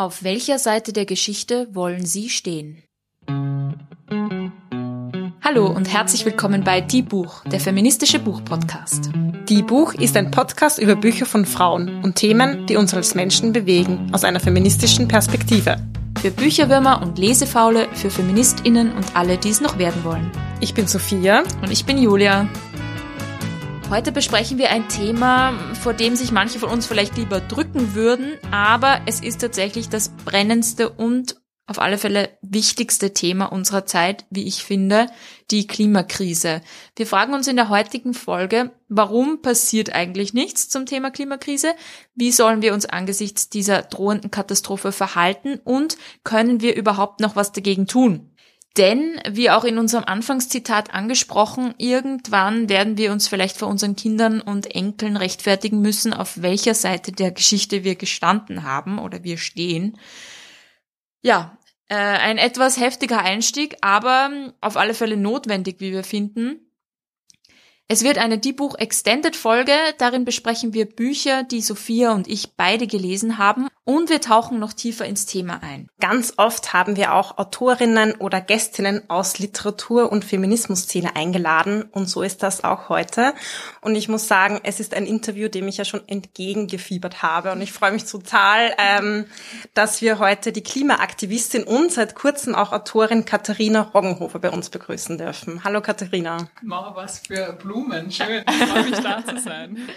Auf welcher Seite der Geschichte wollen Sie stehen? Hallo und herzlich willkommen bei Die Buch, der feministische Buchpodcast. Die Buch ist ein Podcast über Bücher von Frauen und Themen, die uns als Menschen bewegen, aus einer feministischen Perspektive. Für Bücherwürmer und Lesefaule, für FeministInnen und alle, die es noch werden wollen. Ich bin Sophia. Und ich bin Julia. Heute besprechen wir ein Thema, vor dem sich manche von uns vielleicht lieber drücken würden, aber es ist tatsächlich das brennendste und auf alle Fälle wichtigste Thema unserer Zeit, wie ich finde, die Klimakrise. Wir fragen uns in der heutigen Folge, warum passiert eigentlich nichts zum Thema Klimakrise? Wie sollen wir uns angesichts dieser drohenden Katastrophe verhalten und können wir überhaupt noch was dagegen tun? Denn, wie auch in unserem Anfangszitat angesprochen, irgendwann werden wir uns vielleicht vor unseren Kindern und Enkeln rechtfertigen müssen, auf welcher Seite der Geschichte wir gestanden haben oder wir stehen. Ja, äh, ein etwas heftiger Einstieg, aber auf alle Fälle notwendig, wie wir finden. Es wird eine Die Buch Extended Folge, darin besprechen wir Bücher, die Sophia und ich beide gelesen haben und wir tauchen noch tiefer ins Thema ein. Ganz oft haben wir auch Autorinnen oder Gästinnen aus Literatur- und Feminismusszene eingeladen und so ist das auch heute. Und ich muss sagen, es ist ein Interview, dem ich ja schon entgegengefiebert habe und ich freue mich total, ähm, dass wir heute die Klimaaktivistin und seit kurzem auch Autorin Katharina Roggenhofer bei uns begrüßen dürfen. Hallo Katharina. Mach was für Blumen, schön, ich freue mich da zu sein.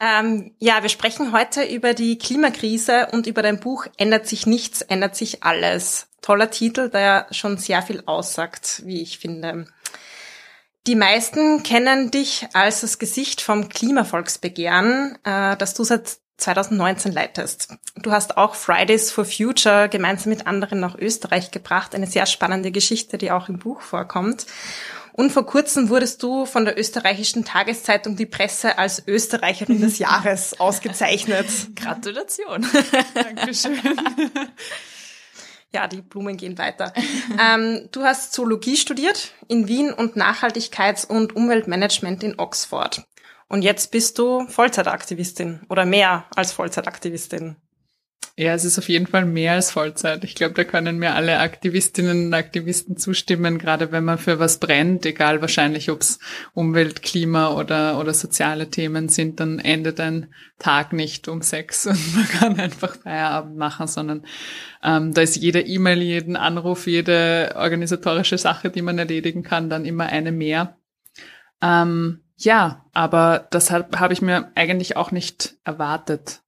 Ähm, ja, wir sprechen heute über die Klimakrise und über dein Buch Ändert sich nichts, ändert sich alles. Toller Titel, der schon sehr viel aussagt, wie ich finde. Die meisten kennen dich als das Gesicht vom Klimavolksbegehren, äh, das du seit 2019 leitest. Du hast auch Fridays for Future gemeinsam mit anderen nach Österreich gebracht, eine sehr spannende Geschichte, die auch im Buch vorkommt. Und vor kurzem wurdest du von der österreichischen Tageszeitung Die Presse als Österreicherin des Jahres ausgezeichnet. Gratulation. Dankeschön. Ja, die Blumen gehen weiter. ähm, du hast Zoologie studiert in Wien und Nachhaltigkeits- und Umweltmanagement in Oxford. Und jetzt bist du Vollzeitaktivistin oder mehr als Vollzeitaktivistin. Ja, es ist auf jeden Fall mehr als Vollzeit. Ich glaube, da können mir alle Aktivistinnen und Aktivisten zustimmen, gerade wenn man für was brennt, egal wahrscheinlich, ob es Umwelt, Klima oder, oder soziale Themen sind, dann endet ein Tag nicht um sechs und man kann einfach Feierabend machen, sondern ähm, da ist jede E-Mail, jeden Anruf, jede organisatorische Sache, die man erledigen kann, dann immer eine mehr. Ähm, ja, aber das habe hab ich mir eigentlich auch nicht erwartet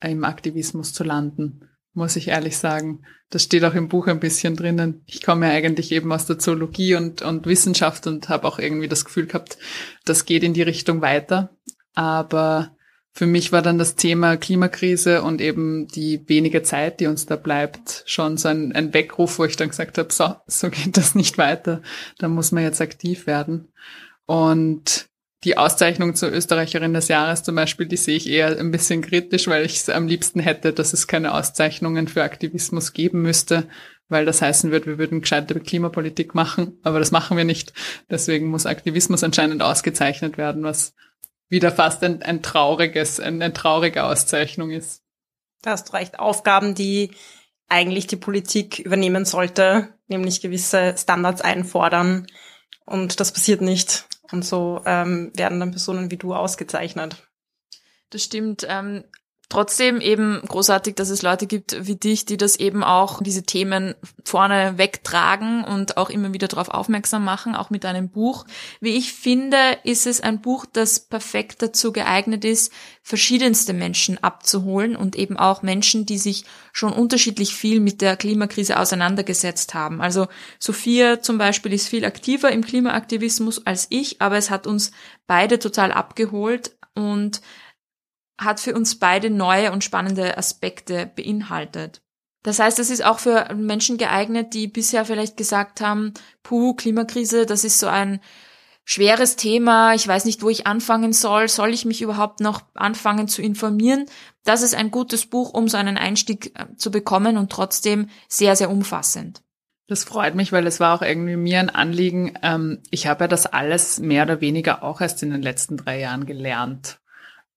im Aktivismus zu landen, muss ich ehrlich sagen. Das steht auch im Buch ein bisschen drinnen. Ich komme ja eigentlich eben aus der Zoologie und, und Wissenschaft und habe auch irgendwie das Gefühl gehabt, das geht in die Richtung weiter. Aber für mich war dann das Thema Klimakrise und eben die wenige Zeit, die uns da bleibt, schon so ein, ein Weckruf, wo ich dann gesagt habe, so, so geht das nicht weiter. Da muss man jetzt aktiv werden. Und die Auszeichnung zur Österreicherin des Jahres zum Beispiel, die sehe ich eher ein bisschen kritisch, weil ich es am liebsten hätte, dass es keine Auszeichnungen für Aktivismus geben müsste, weil das heißen wird, wir würden gescheite Klimapolitik machen, aber das machen wir nicht. Deswegen muss Aktivismus anscheinend ausgezeichnet werden, was wieder fast ein, ein trauriges, ein, eine traurige Auszeichnung ist. Da hast du recht. Aufgaben, die eigentlich die Politik übernehmen sollte, nämlich gewisse Standards einfordern. Und das passiert nicht. Und so ähm, werden dann Personen wie du ausgezeichnet. Das stimmt. Ähm, trotzdem eben großartig, dass es Leute gibt wie dich, die das eben auch, diese Themen vorne wegtragen und auch immer wieder darauf aufmerksam machen, auch mit einem Buch. Wie ich finde, ist es ein Buch, das perfekt dazu geeignet ist, verschiedenste Menschen abzuholen und eben auch Menschen, die sich schon unterschiedlich viel mit der Klimakrise auseinandergesetzt haben. Also Sophia zum Beispiel ist viel aktiver im Klimaaktivismus als ich, aber es hat uns beide total abgeholt und hat für uns beide neue und spannende Aspekte beinhaltet. Das heißt, es ist auch für Menschen geeignet, die bisher vielleicht gesagt haben, puh, Klimakrise, das ist so ein schweres Thema, ich weiß nicht, wo ich anfangen soll, soll ich mich überhaupt noch anfangen zu informieren? Das ist ein gutes Buch, um so einen Einstieg äh, zu bekommen und trotzdem sehr, sehr umfassend. Das freut mich, weil es war auch irgendwie mir ein Anliegen. Ähm, ich habe ja das alles mehr oder weniger auch erst in den letzten drei Jahren gelernt.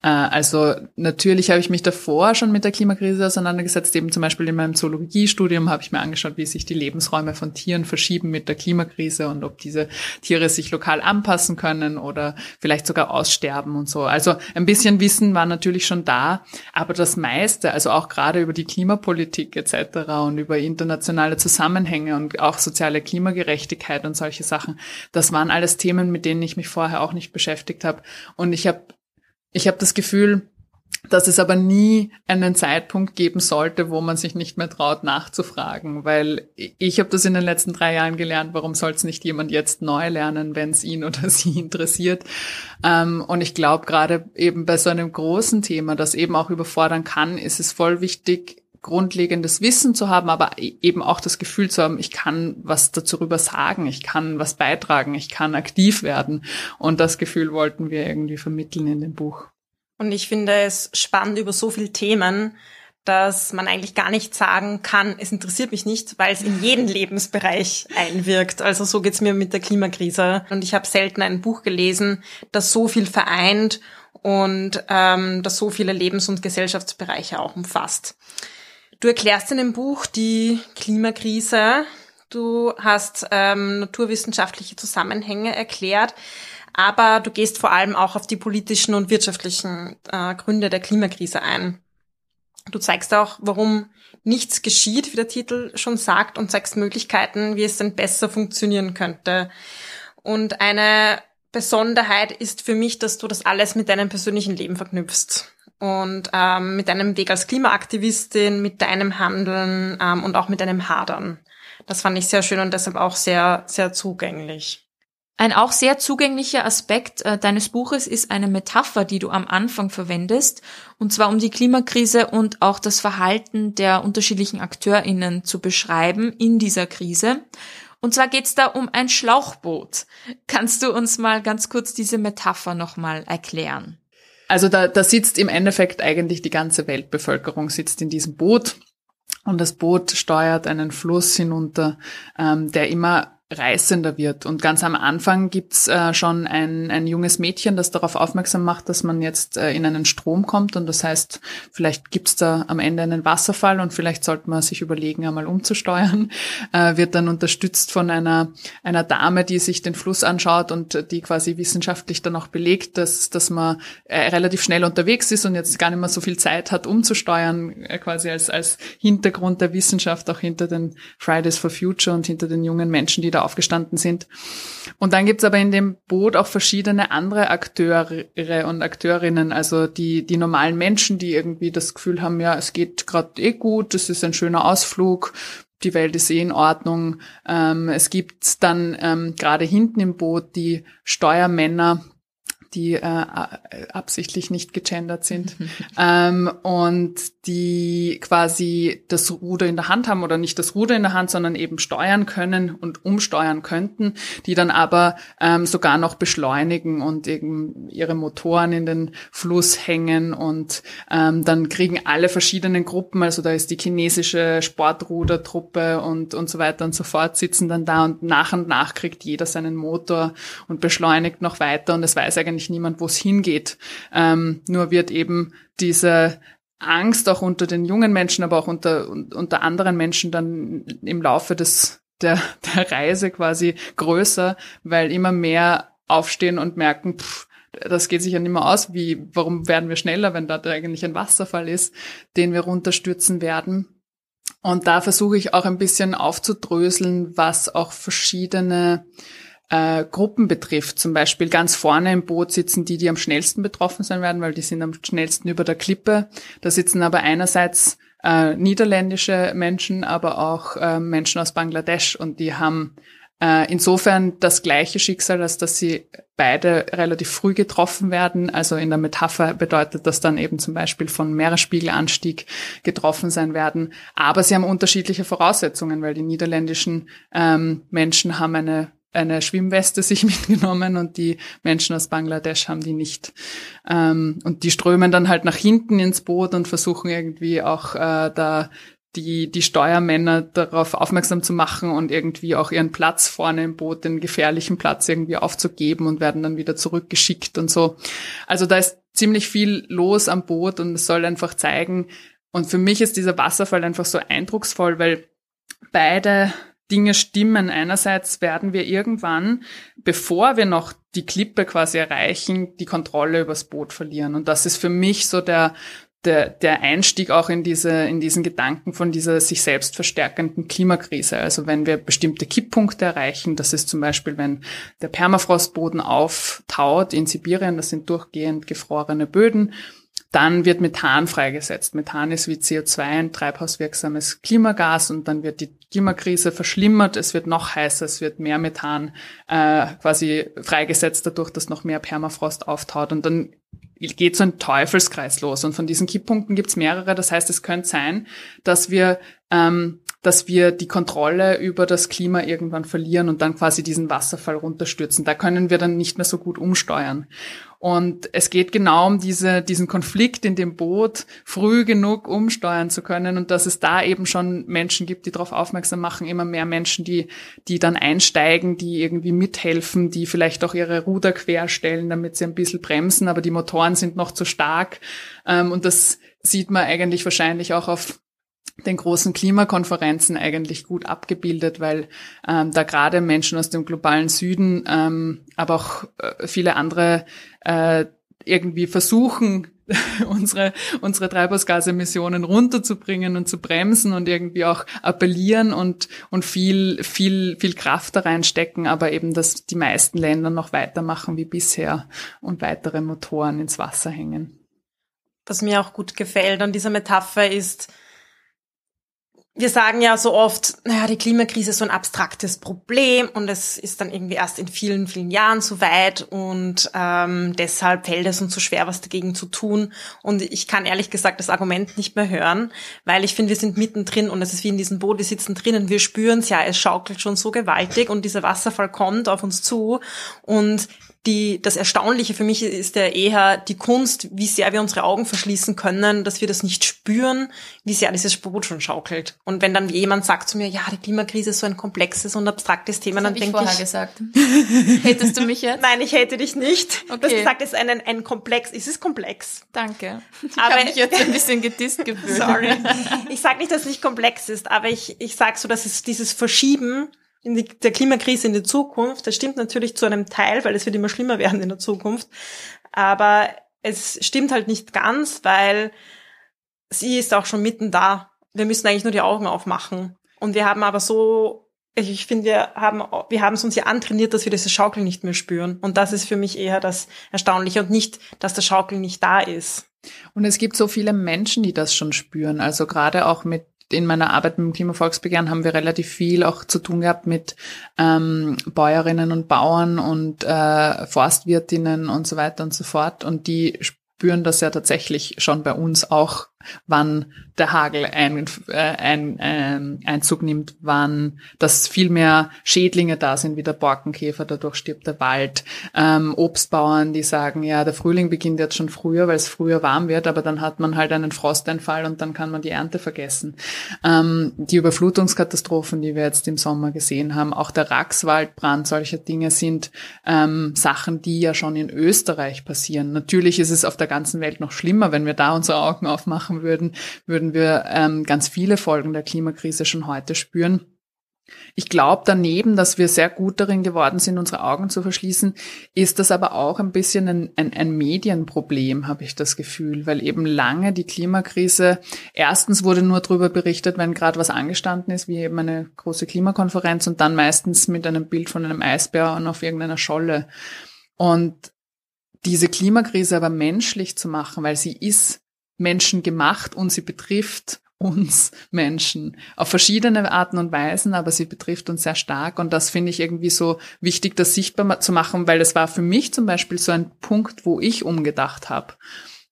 Äh, also natürlich habe ich mich davor schon mit der Klimakrise auseinandergesetzt. Eben zum Beispiel in meinem Zoologiestudium habe ich mir angeschaut, wie sich die Lebensräume von Tieren verschieben mit der Klimakrise und ob diese Tiere sich lokal anpassen können oder vielleicht sogar aussterben und so. Also ein bisschen Wissen war natürlich schon da, aber das meiste, also auch gerade über die Klimapolitik etc. und über internationale Zusammenhänge und auch soziale Klimagerechtigkeit und solche Sachen, das waren alles Themen, mit denen ich mich vorher auch nicht beschäftigt habe. Und ich habe ich habe das Gefühl, dass es aber nie einen Zeitpunkt geben sollte, wo man sich nicht mehr traut nachzufragen, weil ich habe das in den letzten drei Jahren gelernt, warum soll es nicht jemand jetzt neu lernen, wenn es ihn oder sie interessiert. Ähm, und ich glaube, gerade eben bei so einem großen Thema, das eben auch überfordern kann, ist es voll wichtig, grundlegendes Wissen zu haben, aber e-, eben auch das Gefühl zu haben, ich kann was darüber sagen, ich kann was beitragen, ich kann aktiv werden. Und das Gefühl wollten wir irgendwie vermitteln in dem Buch. Und ich finde es spannend über so viele Themen, dass man eigentlich gar nicht sagen kann, es interessiert mich nicht, weil es in jeden Lebensbereich einwirkt. Also so geht's mir mit der Klimakrise. Und ich habe selten ein Buch gelesen, das so viel vereint und ähm, das so viele Lebens- und Gesellschaftsbereiche auch umfasst. Du erklärst in dem Buch die Klimakrise. Du hast ähm, naturwissenschaftliche Zusammenhänge erklärt aber du gehst vor allem auch auf die politischen und wirtschaftlichen äh, Gründe der Klimakrise ein. Du zeigst auch, warum nichts geschieht, wie der Titel schon sagt, und zeigst Möglichkeiten, wie es denn besser funktionieren könnte. Und eine Besonderheit ist für mich, dass du das alles mit deinem persönlichen Leben verknüpfst und ähm, mit deinem Weg als Klimaaktivistin, mit deinem Handeln ähm, und auch mit deinem Hadern. Das fand ich sehr schön und deshalb auch sehr, sehr zugänglich. Ein auch sehr zugänglicher Aspekt äh, deines Buches ist eine Metapher, die du am Anfang verwendest, und zwar um die Klimakrise und auch das Verhalten der unterschiedlichen Akteurinnen zu beschreiben in dieser Krise. Und zwar geht's da um ein Schlauchboot. Kannst du uns mal ganz kurz diese Metapher nochmal erklären? Also da, da sitzt im Endeffekt eigentlich die ganze Weltbevölkerung sitzt in diesem Boot. Und das Boot steuert einen Fluss hinunter, ähm, der immer reißender wird. Und ganz am Anfang gibt's äh, schon ein, ein junges Mädchen, das darauf aufmerksam macht, dass man jetzt äh, in einen Strom kommt. Und das heißt, vielleicht gibt's da am Ende einen Wasserfall und vielleicht sollte man sich überlegen, einmal umzusteuern. Äh, wird dann unterstützt von einer, einer Dame, die sich den Fluss anschaut und die quasi wissenschaftlich dann auch belegt, dass, dass man äh, relativ schnell unterwegs ist und jetzt gar nicht mehr so viel Zeit hat, umzusteuern, äh, quasi als, als Hintergrund der Wissenschaft, auch hinter den Fridays for Future und hinter den jungen Menschen, die da aufgestanden sind. Und dann gibt's aber in dem Boot auch verschiedene andere Akteure und Akteurinnen, also die, die normalen Menschen, die irgendwie das Gefühl haben, ja, es geht gerade eh gut, es ist ein schöner Ausflug, die Welt ist eh in Ordnung. Ähm, es gibt dann ähm, gerade hinten im Boot die Steuermänner, die äh, absichtlich nicht gegendert sind. Ähm, und die quasi das Ruder in der Hand haben oder nicht das Ruder in der Hand, sondern eben steuern können und umsteuern könnten, die dann aber ähm, sogar noch beschleunigen und eben ihre Motoren in den Fluss hängen und ähm, dann kriegen alle verschiedenen Gruppen, also da ist die chinesische Sportrudertruppe und und so weiter und so fort, sitzen dann da und nach und nach kriegt jeder seinen Motor und beschleunigt noch weiter und es weiß eigentlich niemand, wo es hingeht. Ähm, nur wird eben diese Angst auch unter den jungen Menschen, aber auch unter, unter anderen Menschen dann im Laufe des, der, der Reise quasi größer, weil immer mehr aufstehen und merken, pff, das geht sich ja nicht mehr aus, wie, warum werden wir schneller, wenn da eigentlich ein Wasserfall ist, den wir runterstürzen werden. Und da versuche ich auch ein bisschen aufzudröseln, was auch verschiedene äh, Gruppen betrifft. Zum Beispiel ganz vorne im Boot sitzen die, die am schnellsten betroffen sein werden, weil die sind am schnellsten über der Klippe. Da sitzen aber einerseits äh, niederländische Menschen, aber auch äh, Menschen aus Bangladesch und die haben äh, insofern das gleiche Schicksal, als dass sie beide relativ früh getroffen werden. Also in der Metapher bedeutet das dann eben zum Beispiel von Meeresspiegelanstieg getroffen sein werden. Aber sie haben unterschiedliche Voraussetzungen, weil die niederländischen ähm, Menschen haben eine eine Schwimmweste sich mitgenommen und die Menschen aus Bangladesch haben die nicht. Ähm, und die strömen dann halt nach hinten ins Boot und versuchen irgendwie auch äh, da die, die Steuermänner darauf aufmerksam zu machen und irgendwie auch ihren Platz vorne im Boot, den gefährlichen Platz irgendwie aufzugeben und werden dann wieder zurückgeschickt und so. Also da ist ziemlich viel los am Boot und es soll einfach zeigen, und für mich ist dieser Wasserfall einfach so eindrucksvoll, weil beide Dinge stimmen. Einerseits werden wir irgendwann, bevor wir noch die Klippe quasi erreichen, die Kontrolle übers Boot verlieren. Und das ist für mich so der, der, der Einstieg auch in diese, in diesen Gedanken von dieser sich selbst verstärkenden Klimakrise. Also wenn wir bestimmte Kipppunkte erreichen, das ist zum Beispiel, wenn der Permafrostboden auftaut in Sibirien, das sind durchgehend gefrorene Böden, dann wird Methan freigesetzt. Methan ist wie CO2 ein treibhauswirksames Klimagas und dann wird die Klimakrise verschlimmert, es wird noch heißer, es wird mehr Methan äh, quasi freigesetzt dadurch, dass noch mehr Permafrost auftaut und dann geht so ein Teufelskreis los. Und von diesen Kipppunkten gibt's mehrere. Das heißt, es könnte sein, dass wir ähm, dass wir die Kontrolle über das Klima irgendwann verlieren und dann quasi diesen Wasserfall runterstürzen. Da können wir dann nicht mehr so gut umsteuern. Und es geht genau um diese, diesen Konflikt in dem Boot, früh genug umsteuern zu können und dass es da eben schon Menschen gibt, die darauf aufmerksam machen, immer mehr Menschen, die, die dann einsteigen, die irgendwie mithelfen, die vielleicht auch ihre Ruder querstellen, damit sie ein bisschen bremsen, aber die Motoren sind noch zu stark. Ähm, und das sieht man eigentlich wahrscheinlich auch auf den großen Klimakonferenzen eigentlich gut abgebildet, weil ähm, da gerade Menschen aus dem globalen Süden, ähm, aber auch äh, viele andere äh, irgendwie versuchen, unsere, unsere Treibhausgasemissionen runterzubringen und zu bremsen und irgendwie auch appellieren und, und viel, viel, viel Kraft da reinstecken, aber eben, dass die meisten Länder noch weitermachen wie bisher und weitere Motoren ins Wasser hängen. Was mir auch gut gefällt an dieser Metapher ist, wir sagen ja so oft, naja, die Klimakrise ist so ein abstraktes Problem und es ist dann irgendwie erst in vielen, vielen Jahren so weit und ähm, deshalb fällt es uns so schwer, was dagegen zu tun. Und ich kann ehrlich gesagt das Argument nicht mehr hören, weil ich finde, wir sind mittendrin und es ist wie in diesem Boot, wir sitzen drinnen, wir spüren es ja, es schaukelt schon so gewaltig und dieser Wasserfall kommt auf uns zu und die, das Erstaunliche für mich ist ja eher die Kunst, wie sehr wir unsere Augen verschließen können, dass wir das nicht spüren, wie sehr dieses Boot schon schaukelt. Und wenn dann jemand sagt zu mir, ja, die Klimakrise ist so ein komplexes und abstraktes Thema, das dann denke ich vorher gesagt. Hättest du mich jetzt? Nein, ich hätte dich nicht. Okay. Du hast gesagt, es ist ein, ein Komplex. Es ist komplex. Danke. Ich habe mich jetzt ein bisschen gedisst gefühlt. Sorry. Ich sage nicht, dass es nicht komplex ist, aber ich, ich sage so, dass es dieses Verschieben in die, der Klimakrise in die Zukunft. Das stimmt natürlich zu einem Teil, weil es wird immer schlimmer werden in der Zukunft. Aber es stimmt halt nicht ganz, weil sie ist auch schon mitten da. Wir müssen eigentlich nur die Augen aufmachen. Und wir haben aber so, ich finde, wir haben, wir haben es uns ja antrainiert, dass wir diese Schaukel nicht mehr spüren. Und das ist für mich eher das Erstaunliche und nicht, dass das Schaukel nicht da ist. Und es gibt so viele Menschen, die das schon spüren. Also gerade auch mit in meiner Arbeit mit dem Klimavolksbegehren haben wir relativ viel auch zu tun gehabt mit ähm, Bäuerinnen und Bauern und äh, Forstwirtinnen und so weiter und so fort. Und die spüren das ja tatsächlich schon bei uns auch wann der Hagel ein, äh, ein, ein, Einzug nimmt, wann dass viel mehr Schädlinge da sind wie der Borkenkäfer, dadurch stirbt der Wald. Ähm, Obstbauern, die sagen, ja, der Frühling beginnt jetzt schon früher, weil es früher warm wird, aber dann hat man halt einen Frosteinfall und dann kann man die Ernte vergessen. Ähm, die Überflutungskatastrophen, die wir jetzt im Sommer gesehen haben, auch der Raxwaldbrand, solche Dinge sind ähm, Sachen, die ja schon in Österreich passieren. Natürlich ist es auf der ganzen Welt noch schlimmer, wenn wir da unsere Augen aufmachen machen würden, würden wir ähm, ganz viele Folgen der Klimakrise schon heute spüren. Ich glaube daneben, dass wir sehr gut darin geworden sind, unsere Augen zu verschließen, ist das aber auch ein bisschen ein, ein, ein Medienproblem, habe ich das Gefühl, weil eben lange die Klimakrise, erstens wurde nur darüber berichtet, wenn gerade was angestanden ist, wie eben eine große Klimakonferenz und dann meistens mit einem Bild von einem Eisbär und auf irgendeiner Scholle. Und diese Klimakrise aber menschlich zu machen, weil sie ist Menschen gemacht und sie betrifft uns Menschen auf verschiedene Arten und Weisen, aber sie betrifft uns sehr stark und das finde ich irgendwie so wichtig, das sichtbar zu machen, weil es war für mich zum Beispiel so ein Punkt, wo ich umgedacht habe.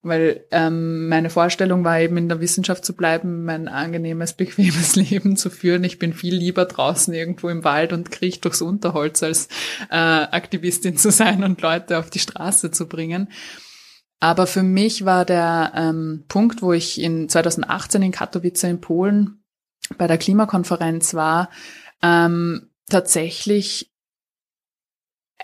Weil ähm, meine Vorstellung war eben in der Wissenschaft zu bleiben, mein angenehmes, bequemes Leben zu führen. Ich bin viel lieber draußen irgendwo im Wald und kriech durchs Unterholz, als äh, Aktivistin zu sein und Leute auf die Straße zu bringen. Aber für mich war der ähm, Punkt, wo ich in 2018 in Katowice in Polen bei der Klimakonferenz war, ähm, tatsächlich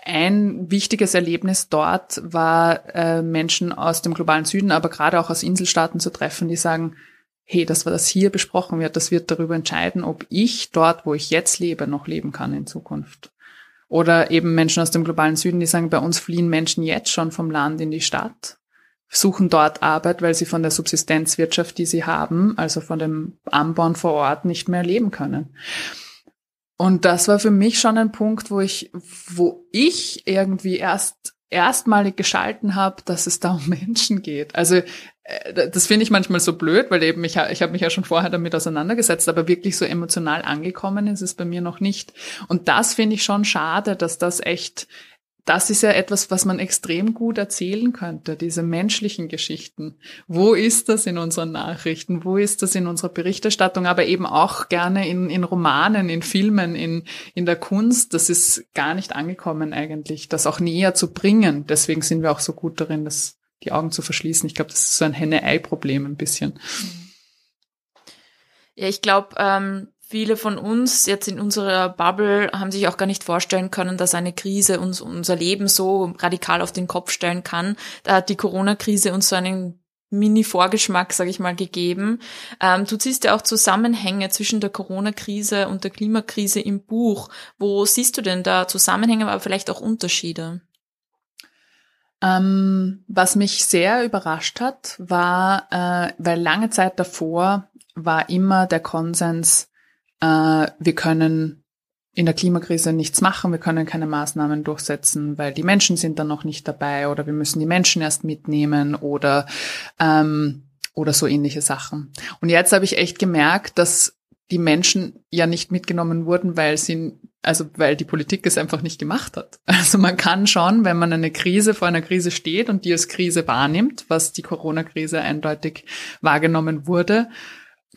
ein wichtiges Erlebnis dort war, äh, Menschen aus dem globalen Süden, aber gerade auch aus Inselstaaten zu treffen, die sagen, hey, das, was hier besprochen wird, das wird darüber entscheiden, ob ich dort, wo ich jetzt lebe, noch leben kann in Zukunft. Oder eben Menschen aus dem globalen Süden, die sagen, bei uns fliehen Menschen jetzt schon vom Land in die Stadt, suchen dort Arbeit, weil sie von der Subsistenzwirtschaft, die sie haben, also von dem Anbauen vor Ort, nicht mehr leben können. Und das war für mich schon ein Punkt, wo ich, wo ich irgendwie erst erstmalig geschalten habe, dass es da um Menschen geht. Also äh, das finde ich manchmal so blöd, weil eben ich, ich habe mich ja schon vorher damit auseinandergesetzt, aber wirklich so emotional angekommen ist es bei mir noch nicht. Und das finde ich schon schade, dass das echt, das ist ja etwas, was man extrem gut erzählen könnte, diese menschlichen Geschichten. Wo ist das in unseren Nachrichten? Wo ist das in unserer Berichterstattung? Aber eben auch gerne in, in Romanen, in Filmen, in, in der Kunst. Das ist gar nicht angekommen eigentlich, das auch näher zu bringen. Deswegen sind wir auch so gut darin, das die Augen zu verschließen. Ich glaube, das ist so ein Henne-Ei-Problem ein bisschen. Ja, ich glaube, ähm, viele von uns jetzt in unserer Bubble haben sich auch gar nicht vorstellen können, dass eine Krise uns unser Leben so radikal auf den Kopf stellen kann. Da hat die Corona-Krise uns so einen Mini-Vorgeschmack, sage ich mal, gegeben. Ähm, du ziehst ja auch Zusammenhänge zwischen der Corona-Krise und der Klimakrise im Buch. Wo siehst du denn da Zusammenhänge, aber vielleicht auch Unterschiede? Ähm, was mich sehr überrascht hat, war, äh, weil lange Zeit davor war immer der Konsens, äh, wir können in der Klimakrise nichts machen, wir können keine Maßnahmen durchsetzen, weil die Menschen sind dann noch nicht dabei oder wir müssen die Menschen erst mitnehmen oder ähm, oder so ähnliche Sachen. Und jetzt habe ich echt gemerkt, dass die Menschen ja nicht mitgenommen wurden, weil sie, also weil die Politik es einfach nicht gemacht hat. Also man kann schon, wenn man eine Krise vor einer Krise steht und die als Krise wahrnimmt, was die Corona-Krise eindeutig wahrgenommen wurde,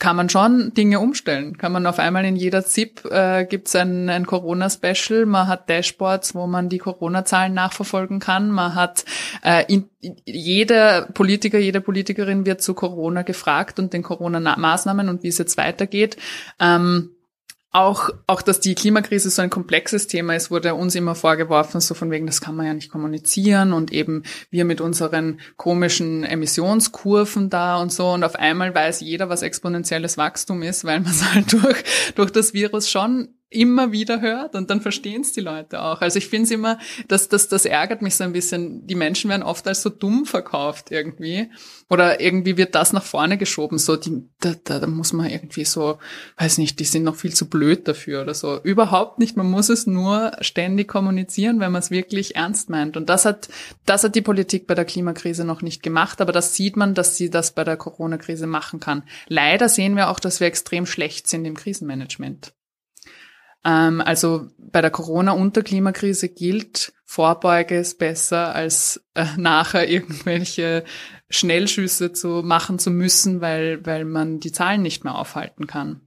kann man schon Dinge umstellen. Kann man auf einmal in jeder ZIP äh, gibt es ein, ein Corona-Special, man hat Dashboards, wo man die Corona-Zahlen nachverfolgen kann, man hat äh, in, jeder Politiker, jede Politikerin wird zu Corona gefragt und den Corona-Maßnahmen und wie es jetzt weitergeht. Ähm, auch, auch, dass die Klimakrise so ein komplexes Thema ist, wurde uns immer vorgeworfen, so von wegen, das kann man ja nicht kommunizieren und eben wir mit unseren komischen Emissionskurven da und so. Und auf einmal weiß jeder, was exponentielles Wachstum ist, weil man es halt durch, durch das Virus schon immer wieder hört und dann verstehen es die Leute auch. Also ich finde es immer, dass das, das ärgert mich so ein bisschen. Die Menschen werden oft als so dumm verkauft irgendwie. Oder irgendwie wird das nach vorne geschoben. So, die, da, da, da muss man irgendwie so, weiß nicht, die sind noch viel zu blöd dafür oder so. Überhaupt nicht. Man muss es nur ständig kommunizieren, wenn man es wirklich ernst meint. Und das hat, das hat die Politik bei der Klimakrise noch nicht gemacht. Aber das sieht man, dass sie das bei der Corona-Krise machen kann. Leider sehen wir auch, dass wir extrem schlecht sind im Krisenmanagement. Ähm, also bei der Corona- und der Klimakrise gilt, Vorbeuge ist besser als äh, nachher irgendwelche Schnellschüsse zu machen zu müssen, weil, weil man die Zahlen nicht mehr aufhalten kann.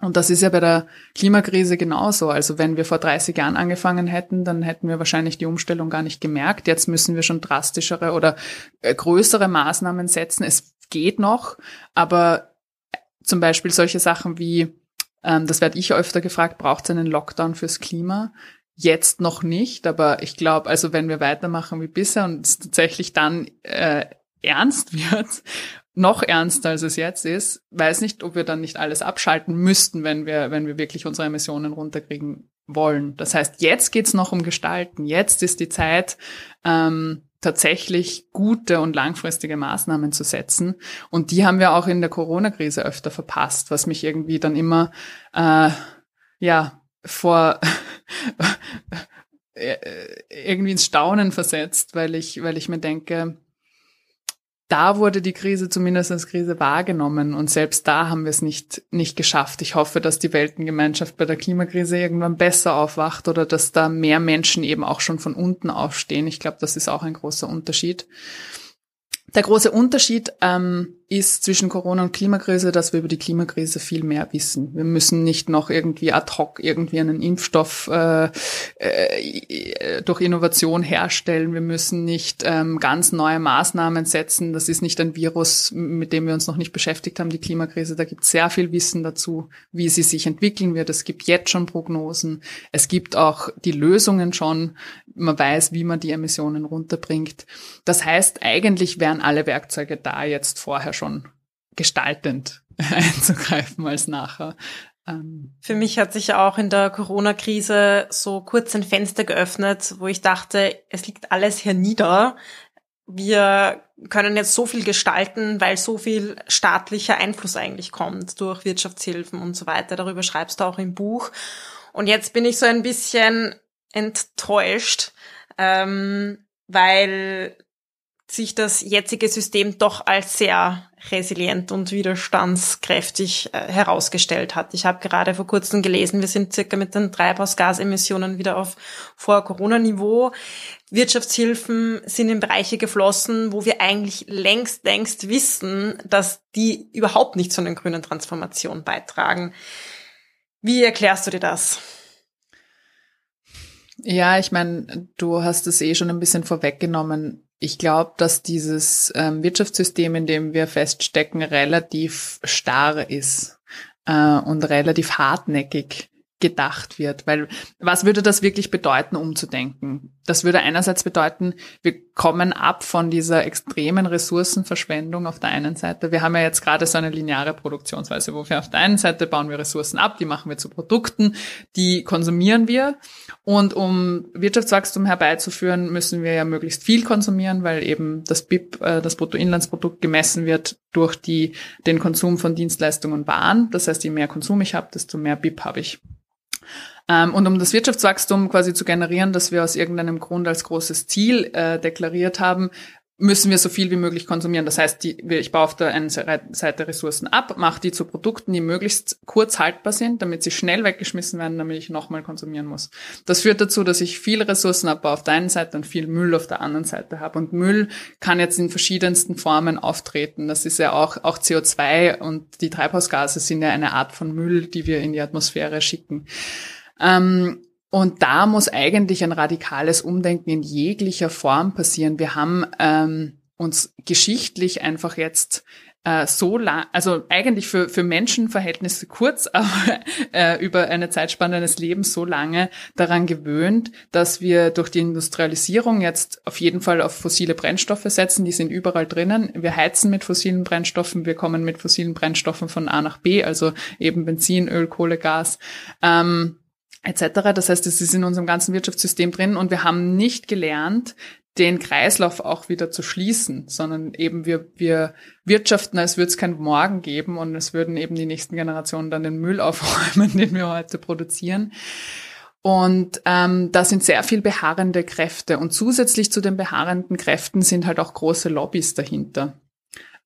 Und das ist ja bei der Klimakrise genauso. Also wenn wir vor 30 Jahren angefangen hätten, dann hätten wir wahrscheinlich die Umstellung gar nicht gemerkt. Jetzt müssen wir schon drastischere oder äh, größere Maßnahmen setzen. Es geht noch, aber zum Beispiel solche Sachen wie ähm, das werde ich öfter gefragt, braucht es einen Lockdown fürs Klima? Jetzt noch nicht, aber ich glaube, also wenn wir weitermachen wie bisher und es tatsächlich dann äh, ernst wird, noch ernster als es jetzt ist, weiß nicht, ob wir dann nicht alles abschalten müssten, wenn wir, wenn wir wirklich unsere Emissionen runterkriegen wollen. Das heißt, jetzt geht's noch um Gestalten. Jetzt ist die Zeit, ähm, tatsächlich gute und langfristige Maßnahmen zu setzen. Und die haben wir auch in der Corona-Krise öfter verpasst, was mich irgendwie dann immer äh, ja vor äh, irgendwie ins Staunen versetzt, weil ich, weil ich mir denke, da wurde die Krise zumindest als Krise wahrgenommen und selbst da haben wir es nicht, nicht geschafft. Ich hoffe, dass die Weltengemeinschaft bei der Klimakrise irgendwann besser aufwacht oder dass da mehr Menschen eben auch schon von unten aufstehen. Ich glaube, das ist auch ein großer Unterschied. Der große Unterschied ähm, ist zwischen Corona und Klimakrise, dass wir über die Klimakrise viel mehr wissen. Wir müssen nicht noch irgendwie ad hoc irgendwie einen Impfstoff äh, äh, durch Innovation herstellen. Wir müssen nicht ähm, ganz neue Maßnahmen setzen. Das ist nicht ein Virus, mit dem wir uns noch nicht beschäftigt haben, die Klimakrise. Da gibt es sehr viel Wissen dazu, wie sie sich entwickeln wird. Es gibt jetzt schon Prognosen. Es gibt auch die Lösungen schon. Man weiß, wie man die Emissionen runterbringt. Das heißt, eigentlich wären alle Werkzeuge da jetzt vorher schon gestaltend einzugreifen als nachher. Ähm, Für mich hat sich auch in der Corona-Krise so kurz ein Fenster geöffnet, wo ich dachte, es liegt alles hier nieder. Wir können jetzt so viel gestalten, weil so viel staatlicher Einfluss eigentlich kommt durch Wirtschaftshilfen und so weiter. Darüber schreibst du auch im Buch. Und jetzt bin ich so ein bisschen enttäuscht, ähm, weil sich das jetzige System doch als sehr resilient und widerstandskräftig äh, herausgestellt hat. Ich habe gerade vor kurzem gelesen, wir sind circa mit den Treibhausgasemissionen wieder auf Vor-Corona-Niveau. Wirtschaftshilfen sind in Bereiche geflossen, wo wir eigentlich längst, längst wissen, dass die überhaupt nicht zu einer grünen Transformation beitragen. Wie erklärst du dir das? Ja, ich meine, du hast es eh schon ein bisschen vorweggenommen. Ich glaube, dass dieses ähm, Wirtschaftssystem, in dem wir feststecken, relativ starr ist äh, und relativ hartnäckig gedacht wird. Weil was würde das wirklich bedeuten, umzudenken? Das würde einerseits bedeuten, wir kommen ab von dieser extremen Ressourcenverschwendung auf der einen Seite. Wir haben ja jetzt gerade so eine lineare Produktionsweise, wo wir auf der einen Seite bauen wir Ressourcen ab, die machen wir zu Produkten, die konsumieren wir. Und um Wirtschaftswachstum herbeizuführen, müssen wir ja möglichst viel konsumieren, weil eben das BIP, äh, das Bruttoinlandsprodukt gemessen wird durch die, den Konsum von Dienstleistungen und Waren. Das heißt, je mehr Konsum ich habe, desto mehr BIP habe ich. Ähm, und um das Wirtschaftswachstum quasi zu generieren, das wir aus irgendeinem Grund als großes Ziel äh, deklariert haben, müssen wir so viel wie möglich konsumieren. Das heißt, die, ich baue auf der einen Seite Ressourcen ab, mache die zu Produkten, die möglichst kurz haltbar sind, damit sie schnell weggeschmissen werden, damit ich nochmal konsumieren muss. Das führt dazu, dass ich viel Ressourcen abbaue auf der einen Seite und viel Müll auf der anderen Seite habe. Und Müll kann jetzt in verschiedensten Formen auftreten. Das ist ja auch, auch CO2 und die Treibhausgase sind ja eine Art von Müll, die wir in die Atmosphäre schicken. Ähm, und da muss eigentlich ein radikales Umdenken in jeglicher Form passieren. Wir haben ähm, uns geschichtlich einfach jetzt äh, so lang, also eigentlich für, für Menschenverhältnisse kurz, aber äh, über eine Zeitspanne des Lebens so lange daran gewöhnt, dass wir durch die Industrialisierung jetzt auf jeden Fall auf fossile Brennstoffe setzen. Die sind überall drinnen. Wir heizen mit fossilen Brennstoffen, wir kommen mit fossilen Brennstoffen von A nach B, also eben Benzin, Öl, Kohle, Gas. Ähm, etc. Das heißt, es ist in unserem ganzen Wirtschaftssystem drin und wir haben nicht gelernt, den Kreislauf auch wieder zu schließen, sondern eben wir, wir wirtschaften, als würde es kein Morgen geben und es würden eben die nächsten Generationen dann den Müll aufräumen, den wir heute produzieren. Und ähm, da sind sehr viel beharrende Kräfte. Und zusätzlich zu den beharrenden Kräften sind halt auch große Lobbys dahinter.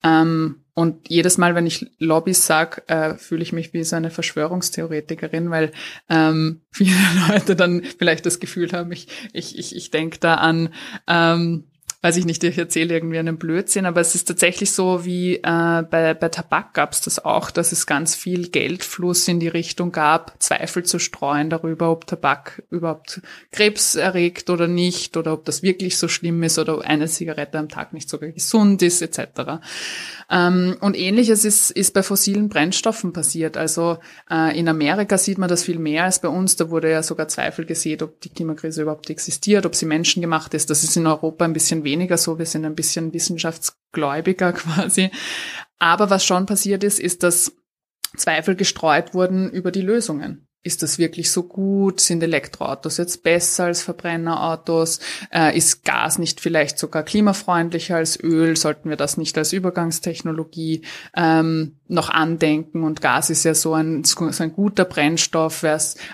Ähm, und jedes Mal, wenn ich Lobbys sage, äh, fühle ich mich wie so eine Verschwörungstheoretikerin, weil ähm, viele Leute dann vielleicht das Gefühl haben, ich, ich, ich, ich denke da an ähm, weiß ich nicht, ich erzähle irgendwie einen Blödsinn, aber es ist tatsächlich so wie äh, bei, bei Tabak gab es das auch, dass es ganz viel Geldfluss in die Richtung gab, Zweifel zu streuen darüber, ob Tabak überhaupt Krebs erregt oder nicht, oder ob das wirklich so schlimm ist oder eine Zigarette am Tag nicht sogar gesund ist, etc. Ähm, und ähnliches ist, ist bei fossilen Brennstoffen passiert. Also äh, in Amerika sieht man das viel mehr als bei uns. Da wurde ja sogar Zweifel gesehen, ob die Klimakrise überhaupt existiert, ob sie menschengemacht ist. Das ist in Europa ein bisschen weniger so. Wir sind ein bisschen wissenschaftsgläubiger quasi. Aber was schon passiert ist, ist, dass Zweifel gestreut wurden über die Lösungen ist das wirklich so gut? Sind Elektroautos jetzt besser als Verbrennerautos? Äh, ist Gas nicht vielleicht sogar klimafreundlicher als Öl? Sollten wir das nicht als Übergangstechnologie ähm, noch andenken? Und Gas ist ja so ein, so ein guter Brennstoff,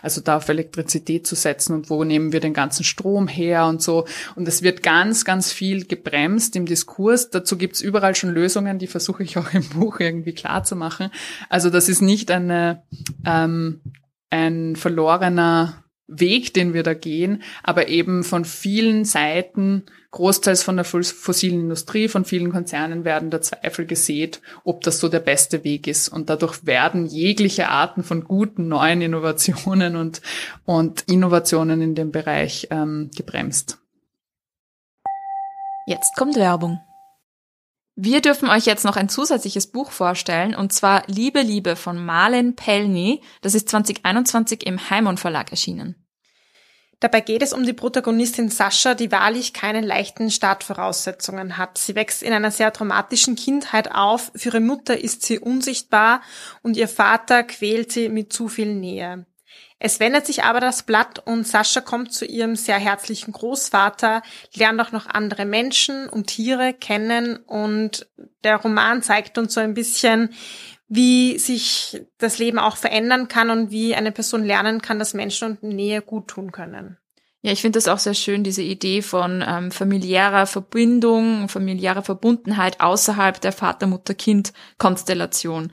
also da auf Elektrizität zu setzen und wo nehmen wir den ganzen Strom her und so. Und es wird ganz, ganz viel gebremst im Diskurs. Dazu gibt's überall schon Lösungen, die versuche ich auch im Buch irgendwie klar zu machen. Also das ist nicht eine ähm, ein verlorener Weg, den wir da gehen, aber eben von vielen Seiten, großteils von der fossilen Industrie, von vielen Konzernen werden da Zweifel gesät, ob das so der beste Weg ist. Und dadurch werden jegliche Arten von guten neuen Innovationen und, und Innovationen in dem Bereich ähm, gebremst. Jetzt kommt Werbung. Wir dürfen euch jetzt noch ein zusätzliches Buch vorstellen, und zwar Liebe, Liebe von Marlen Pelny. Das ist 2021 im Heimon Verlag erschienen. Dabei geht es um die Protagonistin Sascha, die wahrlich keine leichten Startvoraussetzungen hat. Sie wächst in einer sehr traumatischen Kindheit auf, für ihre Mutter ist sie unsichtbar und ihr Vater quält sie mit zu viel Nähe. Es wendet sich aber das Blatt und Sascha kommt zu ihrem sehr herzlichen Großvater, lernt auch noch andere Menschen und Tiere kennen und der Roman zeigt uns so ein bisschen, wie sich das Leben auch verändern kann und wie eine Person lernen kann, dass Menschen und Nähe gut tun können. Ja, ich finde das auch sehr schön, diese Idee von ähm, familiärer Verbindung, familiärer Verbundenheit außerhalb der Vater-Mutter-Kind-Konstellation.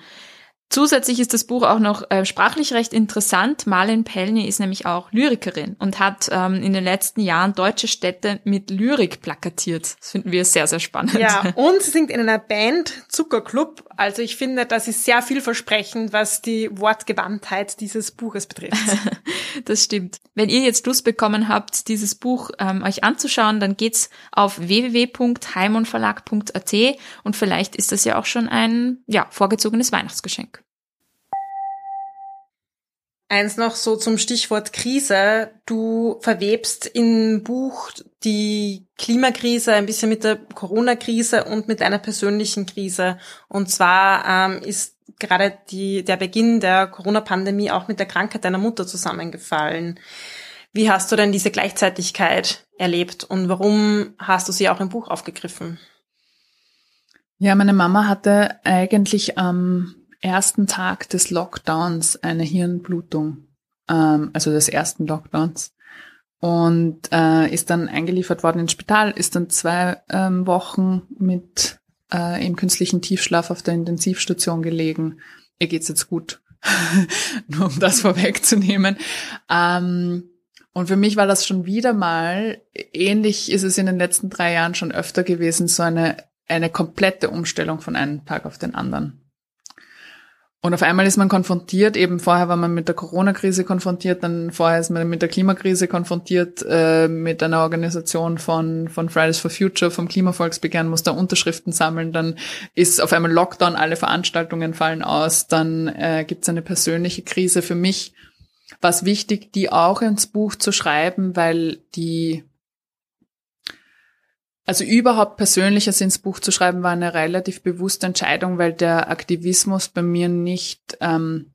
Zusätzlich ist das Buch auch noch äh, sprachlich recht interessant. Marlene Pellny ist nämlich auch Lyrikerin und hat ähm, in den letzten Jahren deutsche Städte mit Lyrik plakatiert. Das finden wir sehr, sehr spannend. Ja, und sie singt in einer Band Zuckerclub. Also ich finde, das ist sehr vielversprechend, was die Wortgewandtheit dieses Buches betrifft. das stimmt. Wenn ihr jetzt Lust bekommen habt, dieses Buch ähm, euch anzuschauen, dann geht's auf www.heimonverlag.at und vielleicht ist das ja auch schon ein ja, vorgezogenes Weihnachtsgeschenk. Eins noch so zum Stichwort Krise. Du verwebst im Buch die Klimakrise ein bisschen mit der Corona-Krise und mit einer persönlichen Krise. Und zwar ähm, ist gerade die, der Beginn der Corona-Pandemie auch mit der Krankheit deiner Mutter zusammengefallen. Wie hast du denn diese Gleichzeitigkeit erlebt und warum hast du sie auch im Buch aufgegriffen? Ja, meine Mama hatte eigentlich am ersten Tag des Lockdowns eine Hirnblutung, ähm, also des ersten Lockdowns. Und äh, ist dann eingeliefert worden ins Spital, ist dann zwei ähm, Wochen mit äh, im künstlichen Tiefschlaf auf der Intensivstation gelegen. Ihr geht's jetzt gut, nur um das vorwegzunehmen. Ähm, und für mich war das schon wieder mal, ähnlich ist es in den letzten drei Jahren schon öfter gewesen, so eine, eine komplette Umstellung von einem Tag auf den anderen. Und auf einmal ist man konfrontiert, eben vorher war man mit der Corona-Krise konfrontiert, dann vorher ist man mit der Klimakrise konfrontiert, äh, mit einer Organisation von, von Fridays for Future, vom Klimavolksbegehren, muss da Unterschriften sammeln, dann ist auf einmal Lockdown, alle Veranstaltungen fallen aus, dann äh, gibt es eine persönliche Krise. Für mich war es wichtig, die auch ins Buch zu schreiben, weil die also überhaupt Persönliches ins Buch zu schreiben, war eine relativ bewusste Entscheidung, weil der Aktivismus bei mir nicht ähm,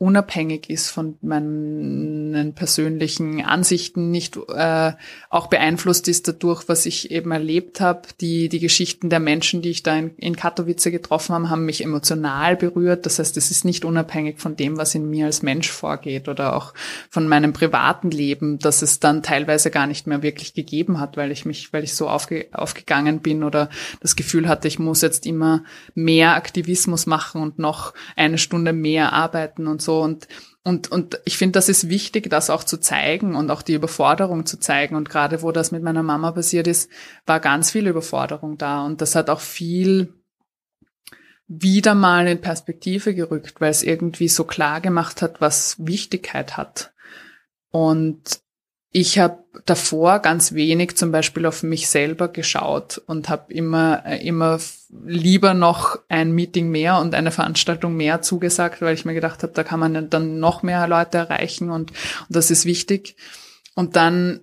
unabhängig ist von meinen persönlichen Ansichten, nicht äh, auch beeinflusst ist dadurch, was ich eben erlebt habe. Die, die Geschichten der Menschen, die ich da in, in Katowice getroffen habe, haben mich emotional berührt. Das heißt, es ist nicht unabhängig von dem, was in mir als Mensch vorgeht oder auch von meinem privaten Leben, dass es dann teilweise gar nicht mehr wirklich gegeben hat, weil ich mich, weil ich so aufge, aufgegangen bin oder das Gefühl hatte, ich muss jetzt immer mehr Aktivismus machen und noch eine Stunde mehr arbeiten und so so und und, und ich finde, das ist wichtig, das auch zu zeigen und auch die Überforderung zu zeigen. Und gerade wo das mit meiner Mama passiert ist, war ganz viel Überforderung da. Und das hat auch viel wieder mal in Perspektive gerückt, weil es irgendwie so klar gemacht hat, was Wichtigkeit hat. Und ich habe davor ganz wenig zum Beispiel auf mich selber geschaut und habe immer äh, immer lieber noch ein Meeting mehr und eine Veranstaltung mehr zugesagt, weil ich mir gedacht habe, da kann man dann noch mehr Leute erreichen und, und das ist wichtig. Und dann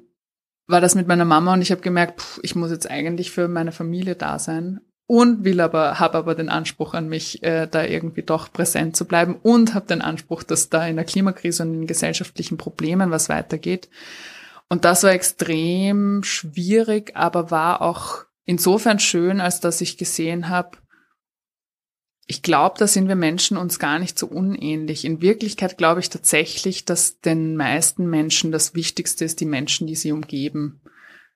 war das mit meiner Mama und ich habe gemerkt, pff, ich muss jetzt eigentlich für meine Familie da sein und will aber habe aber den Anspruch an mich, äh, da irgendwie doch präsent zu bleiben und habe den Anspruch, dass da in der Klimakrise und in gesellschaftlichen Problemen was weitergeht. Und das war extrem schwierig, aber war auch insofern schön, als dass ich gesehen habe, ich glaube, da sind wir Menschen uns gar nicht so unähnlich. In Wirklichkeit glaube ich tatsächlich, dass den meisten Menschen das Wichtigste ist, die Menschen, die sie umgeben.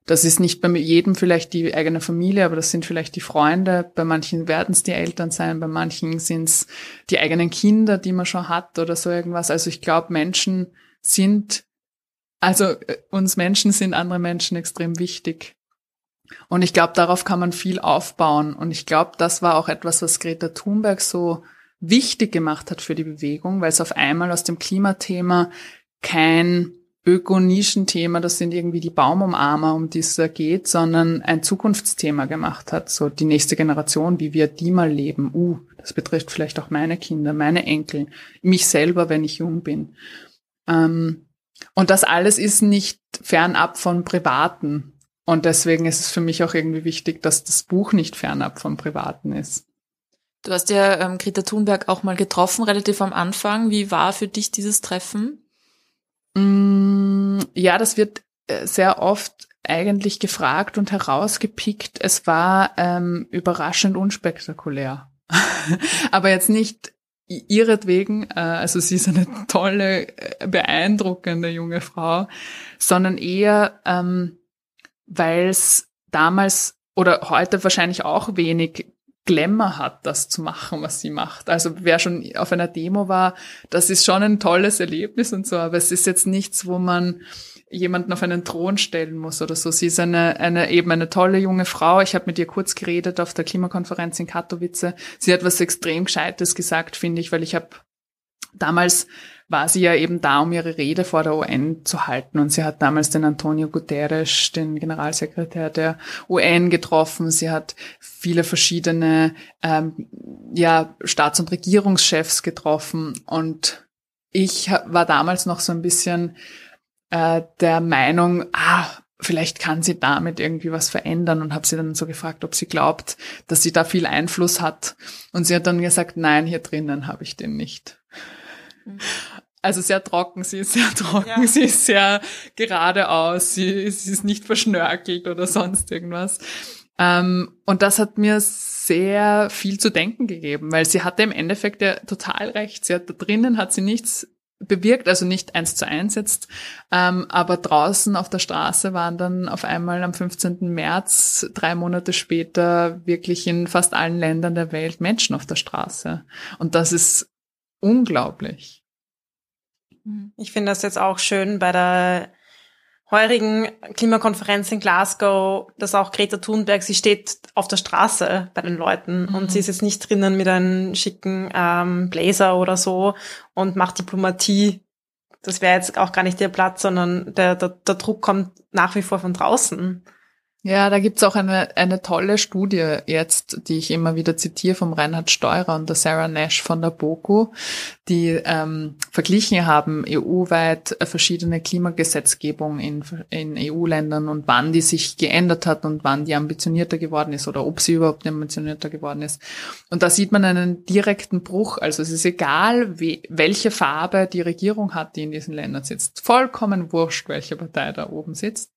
Das ist nicht bei jedem vielleicht die eigene Familie, aber das sind vielleicht die Freunde. Bei manchen werden es die Eltern sein, bei manchen sind es die eigenen Kinder, die man schon hat oder so irgendwas. Also ich glaube, Menschen sind Also äh, uns Menschen sind andere Menschen extrem wichtig. Und ich glaube, darauf kann man viel aufbauen. Und ich glaube, das war auch etwas, was Greta Thunberg so wichtig gemacht hat für die Bewegung, weil es auf einmal aus dem Klimathema kein Öko-Nischenthema, das sind irgendwie die Baumumarmer, um die es da geht, sondern ein Zukunftsthema gemacht hat. So die nächste Generation, wie wir die mal leben. Uh, das betrifft vielleicht auch meine Kinder, meine Enkel, mich selber, wenn ich jung bin. Ähm, und das alles ist nicht fernab von Privaten. Und deswegen ist es für mich auch irgendwie wichtig, dass das Buch nicht fernab vom Privaten ist. Du hast ja ähm, Greta Thunberg auch mal getroffen, relativ am Anfang. Wie war für dich dieses Treffen? Mm, ja, das wird äh, sehr oft eigentlich gefragt und herausgepickt. Es war ähm, überraschend unspektakulär. Aber jetzt nicht ihretwegen, äh, also sie ist eine tolle, äh, beeindruckende junge Frau, sondern eher, ähm, weil es damals oder heute wahrscheinlich auch wenig Glamour hat, das zu machen, was sie macht. Also wer schon auf einer Demo war, das ist schon ein tolles Erlebnis und so, aber es ist jetzt nichts, wo man jemanden auf einen Thron stellen muss oder so. Sie ist eine, eine eben eine tolle junge Frau. Ich habe mit ihr kurz geredet auf der Klimakonferenz in Katowice. Sie hat was extrem Gescheites gesagt, finde ich, weil ich habe damals war sie ja eben da, um ihre Rede vor der UN zu halten. Und sie hat damals den Antonio Guterres, den Generalsekretär der UN, getroffen. Sie hat viele verschiedene ähm, ja, Staats- und Regierungschefs getroffen. Und ich war damals noch so ein bisschen äh, der Meinung, ah, vielleicht kann sie damit irgendwie was verändern und habe sie dann so gefragt, ob sie glaubt, dass sie da viel Einfluss hat. Und sie hat dann gesagt, nein, hier drinnen habe ich den nicht. Also sehr trocken, sie ist sehr trocken, ja. sie ist sehr geradeaus, sie, sie ist nicht verschnörkelt oder sonst irgendwas. Ähm, und das hat mir sehr viel zu denken gegeben, weil sie hatte im Endeffekt ja total recht. Sie hat da drinnen hat sie nichts bewirkt, also nicht eins zu eins jetzt, ähm, aber draußen auf der Straße waren dann auf einmal am 15. März, drei Monate später, wirklich in fast allen Ländern der Welt Menschen auf der Straße. Und das ist unglaublich. Ich finde das jetzt auch schön bei der heurigen Klimakonferenz in Glasgow, dass auch Greta Thunberg, sie steht auf der Straße bei den Leuten mhm. und sie ist jetzt nicht drinnen mit einem schicken ähm, Blazer oder so und macht Diplomatie. Das wäre jetzt auch gar nicht ihr Platz, sondern der, der, der Druck kommt nach wie vor von draußen. Ja, da gibt's auch eine, eine tolle Studie jetzt, die ich immer wieder zitiere vom Reinhard Steurer und der Sarah Nash von der BOKU, die ähm, verglichen haben EU-weit verschiedene Klimagesetzgebung in, in EU-Ländern und wann die sich geändert hat und wann die ambitionierter geworden ist oder ob sie überhaupt ambitionierter geworden ist. Und da sieht man einen direkten Bruch. Also es ist egal, wie, welche Farbe die Regierung hat, die in diesen Ländern sitzt. Vollkommen wurscht, welche Partei da oben sitzt.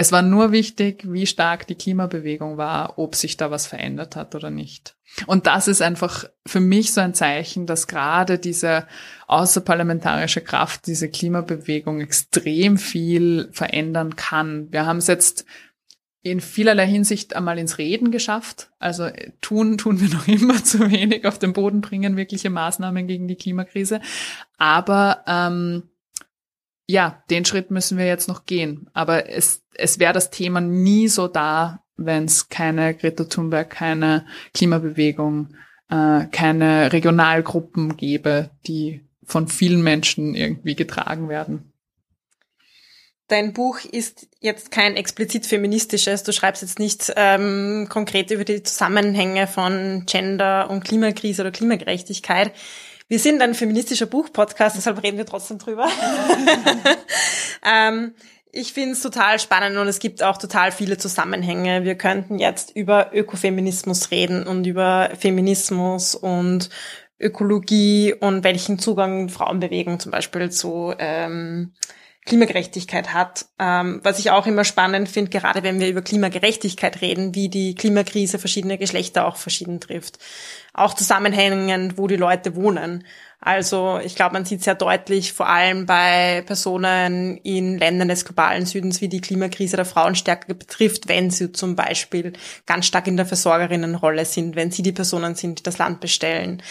Es war nur wichtig, wie stark die Klimabewegung war, ob sich da was verändert hat oder nicht. Und das ist einfach für mich so ein Zeichen, dass gerade diese außerparlamentarische Kraft, diese Klimabewegung extrem viel verändern kann. Wir haben es jetzt in vielerlei Hinsicht einmal ins Reden geschafft. Also äh, tun, tun wir noch immer zu wenig auf den Boden bringen, wirkliche Maßnahmen gegen die Klimakrise. Aber ähm, ja, den Schritt müssen wir jetzt noch gehen. Aber es, es wäre das Thema nie so da, wenn es keine Greta Thunberg, keine Klimabewegung, äh, keine Regionalgruppen gäbe, die von vielen Menschen irgendwie getragen werden. Dein Buch ist jetzt kein explizit feministisches. Du schreibst jetzt nicht ähm, konkret über die Zusammenhänge von Gender und Klimakrise oder Klimagerechtigkeit. Wir sind ein feministischer Buchpodcast, deshalb reden wir trotzdem drüber. ähm, ich finde es total spannend und es gibt auch total viele Zusammenhänge. Wir könnten jetzt über Ökofeminismus reden und über Feminismus und Ökologie und welchen Zugang Frauenbewegung zum Beispiel zu ähm, Klimagerechtigkeit hat. Ähm, was ich auch immer spannend finde, gerade wenn wir über Klimagerechtigkeit reden, wie die Klimakrise verschiedene Geschlechter auch verschieden trifft. Auch zusammenhängend, wo die Leute wohnen. Also ich glaube, man sieht sehr deutlich, vor allem bei Personen in Ländern des globalen Südens, wie die Klimakrise der Frauen stärker betrifft, wenn sie zum Beispiel ganz stark in der Versorgerinnenrolle sind, wenn sie die Personen sind, die das Land bestellen.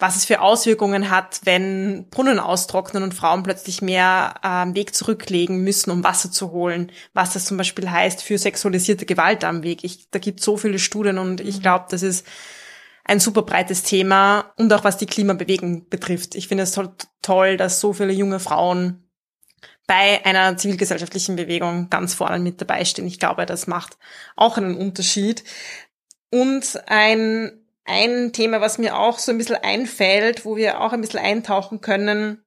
Was es für Auswirkungen hat, wenn Brunnen austrocknen und Frauen plötzlich mehr äh, Weg zurücklegen müssen, um Wasser zu holen. Was das zum Beispiel heißt für sexualisierte Gewalt am Weg. Ich, da gibt so viele Studien und ich mhm. glaube, das ist ein super breites Thema und auch was die Klimabewegung betrifft. Ich finde es toll, dass so viele junge Frauen bei einer zivilgesellschaftlichen Bewegung ganz vorne mit dabei stehen. Ich glaube, das macht auch einen Unterschied. Und ein, ein Thema, was mir auch so ein bisschen einfällt, wo wir auch ein bisschen eintauchen können,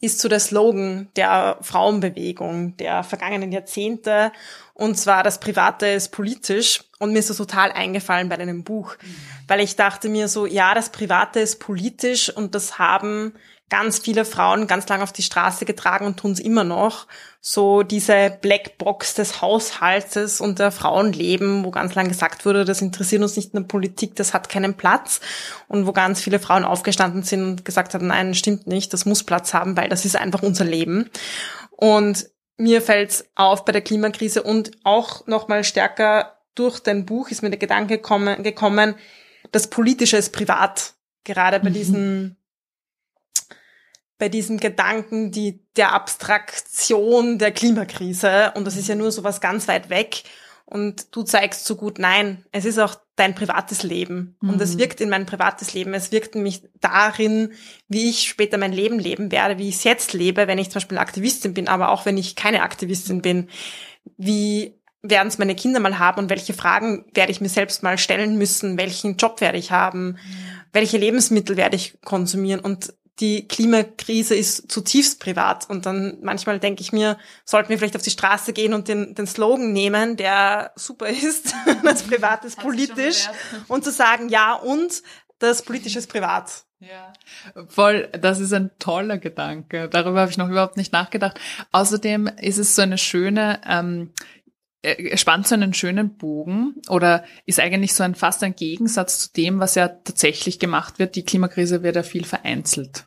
ist so der Slogan der Frauenbewegung der vergangenen Jahrzehnte. Und zwar das Private ist politisch. Und mir ist das total eingefallen bei deinem Buch, mhm. weil ich dachte mir so, ja, das Private ist politisch und das haben ganz viele Frauen ganz lange auf die Straße getragen und tun es immer noch. So diese Blackbox des Haushaltes und der Frauenleben, wo ganz lange gesagt wurde, das interessiert uns nicht in der Politik, das hat keinen Platz. Und wo ganz viele Frauen aufgestanden sind und gesagt haben, nein, stimmt nicht, das muss Platz haben, weil das ist einfach unser Leben. Und mir fällt auf bei der Klimakrise und auch nochmal stärker durch dein Buch ist mir der Gedanke gekommen, gekommen das Politische ist privat. Gerade bei mhm. diesen bei diesem Gedanken die, der Abstraktion der Klimakrise. Und das ist ja nur so was ganz weit weg. Und du zeigst so gut, nein, es ist auch dein privates Leben. Mhm. Und es wirkt in mein privates Leben. Es wirkt nämlich darin, wie ich später mein Leben leben werde, wie ich es jetzt lebe, wenn ich zum Beispiel Aktivistin bin, aber auch wenn ich keine Aktivistin bin. Wie werden es meine Kinder mal haben und welche Fragen werde ich mir selbst mal stellen müssen? Welchen Job werde ich haben? Mhm. Welche Lebensmittel werde ich konsumieren? Und die Klimakrise ist zutiefst privat. Und dann manchmal denke ich mir, sollten wir vielleicht auf die Straße gehen und den, den Slogan nehmen, der super ist, das Privat ist politisch, und zu sagen, ja, und das Politische ist privat. Ja, voll, das ist ein toller Gedanke. Darüber habe ich noch überhaupt nicht nachgedacht. Außerdem ist es so eine schöne, ähm, er spannt so einen schönen Bogen oder ist eigentlich so ein fast ein Gegensatz zu dem, was ja tatsächlich gemacht wird. Die Klimakrise wird ja viel vereinzelt.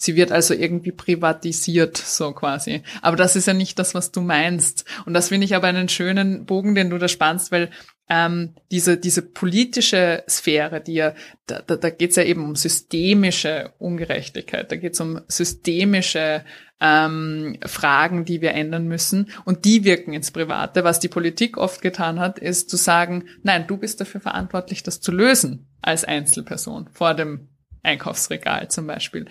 Sie wird also irgendwie privatisiert, so quasi. Aber das ist ja nicht das, was du meinst. Und das finde ich aber einen schönen Bogen, den du da spannst, weil ähm, diese, diese politische Sphäre, die ja, da, da, da geht es ja eben um systemische Ungerechtigkeit, da geht es um systemische ähm, Fragen, die wir ändern müssen und die wirken ins Private. Was die Politik oft getan hat, ist zu sagen, nein, du bist dafür verantwortlich, das zu lösen als Einzelperson vor dem Einkaufsregal zum Beispiel.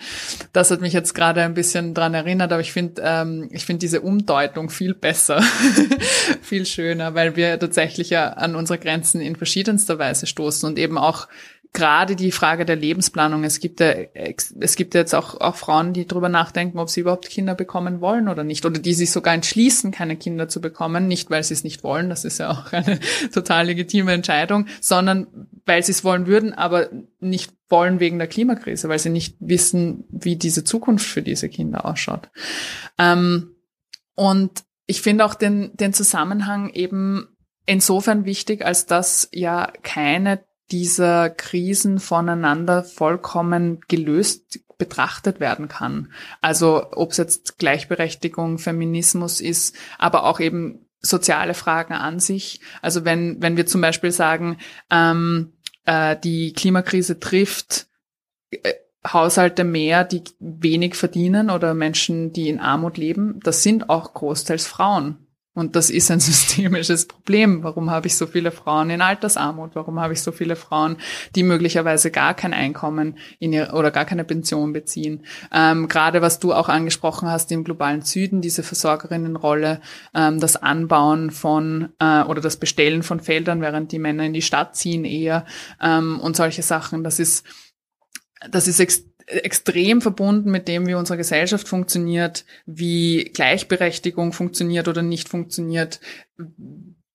Das hat mich jetzt gerade ein bisschen dran erinnert, aber ich finde, ähm, ich finde diese Umdeutung viel besser, viel schöner, weil wir tatsächlich ja an unsere Grenzen in verschiedenster Weise stoßen und eben auch gerade die Frage der Lebensplanung. Es gibt ja, es gibt ja jetzt auch, auch Frauen, die darüber nachdenken, ob sie überhaupt Kinder bekommen wollen oder nicht. Oder die sich sogar entschließen, keine Kinder zu bekommen. Nicht, weil sie es nicht wollen. Das ist ja auch eine total legitime Entscheidung, sondern weil sie es wollen würden, aber nicht wollen wegen der Klimakrise, weil sie nicht wissen, wie diese Zukunft für diese Kinder ausschaut. Ähm, und ich finde auch den, den Zusammenhang eben insofern wichtig, als dass ja keine dieser Krisen voneinander vollkommen gelöst betrachtet werden kann. Also ob es jetzt Gleichberechtigung, Feminismus ist, aber auch eben soziale Fragen an sich. Also wenn, wenn wir zum Beispiel sagen, ähm, äh, die Klimakrise trifft äh, Haushalte mehr, die wenig verdienen oder Menschen, die in Armut leben, das sind auch großteils Frauen. Und das ist ein systemisches Problem. Warum habe ich so viele Frauen in Altersarmut? Warum habe ich so viele Frauen, die möglicherweise gar kein Einkommen in ihr, oder gar keine Pension beziehen? Ähm, gerade was du auch angesprochen hast im globalen Süden, diese Versorgerinnenrolle, ähm, das Anbauen von äh, oder das Bestellen von Feldern, während die Männer in die Stadt ziehen eher ähm, und solche Sachen. Das ist das ist extrem verbunden mit dem, wie unsere Gesellschaft funktioniert, wie Gleichberechtigung funktioniert oder nicht funktioniert,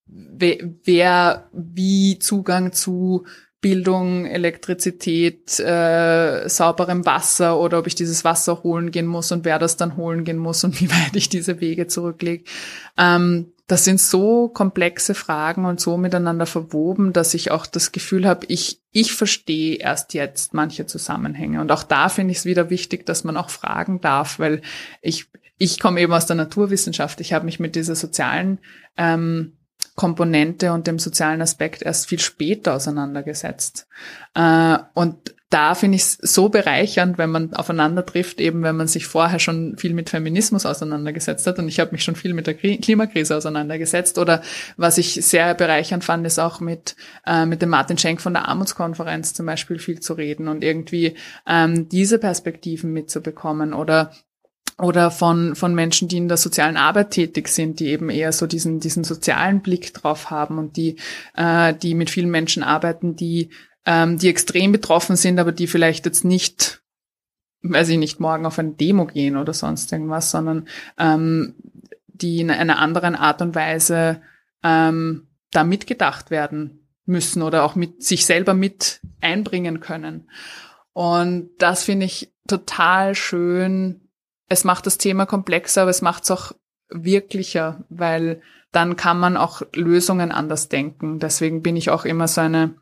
wer wie Zugang zu Bildung, Elektrizität, äh, sauberem Wasser oder ob ich dieses Wasser holen gehen muss und wer das dann holen gehen muss und wie weit ich diese Wege zurücklege. Ähm, das sind so komplexe Fragen und so miteinander verwoben, dass ich auch das Gefühl habe, ich, ich verstehe erst jetzt manche Zusammenhänge. Und auch da finde ich es wieder wichtig, dass man auch fragen darf, weil ich, ich komme eben aus der Naturwissenschaft. Ich habe mich mit dieser sozialen ähm, Komponente und dem sozialen Aspekt erst viel später auseinandergesetzt. Äh, und da finde ich es so bereichernd, wenn man aufeinander trifft, eben wenn man sich vorher schon viel mit Feminismus auseinandergesetzt hat. Und ich habe mich schon viel mit der Klimakrise auseinandergesetzt. Oder was ich sehr bereichernd fand, ist auch mit, äh, mit dem Martin Schenk von der Armutskonferenz zum Beispiel viel zu reden und irgendwie ähm, diese Perspektiven mitzubekommen. Oder oder von, von Menschen, die in der sozialen Arbeit tätig sind, die eben eher so diesen, diesen sozialen Blick drauf haben und die, äh, die mit vielen Menschen arbeiten, die ähm, die extrem betroffen sind, aber die vielleicht jetzt nicht, weiß ich nicht, morgen auf eine Demo gehen oder sonst irgendwas, sondern ähm, die in einer anderen Art und Weise ähm, da mitgedacht werden müssen oder auch mit sich selber mit einbringen können. Und das finde ich total schön. Es macht das Thema komplexer, aber es macht es auch wirklicher, weil dann kann man auch Lösungen anders denken. Deswegen bin ich auch immer so eine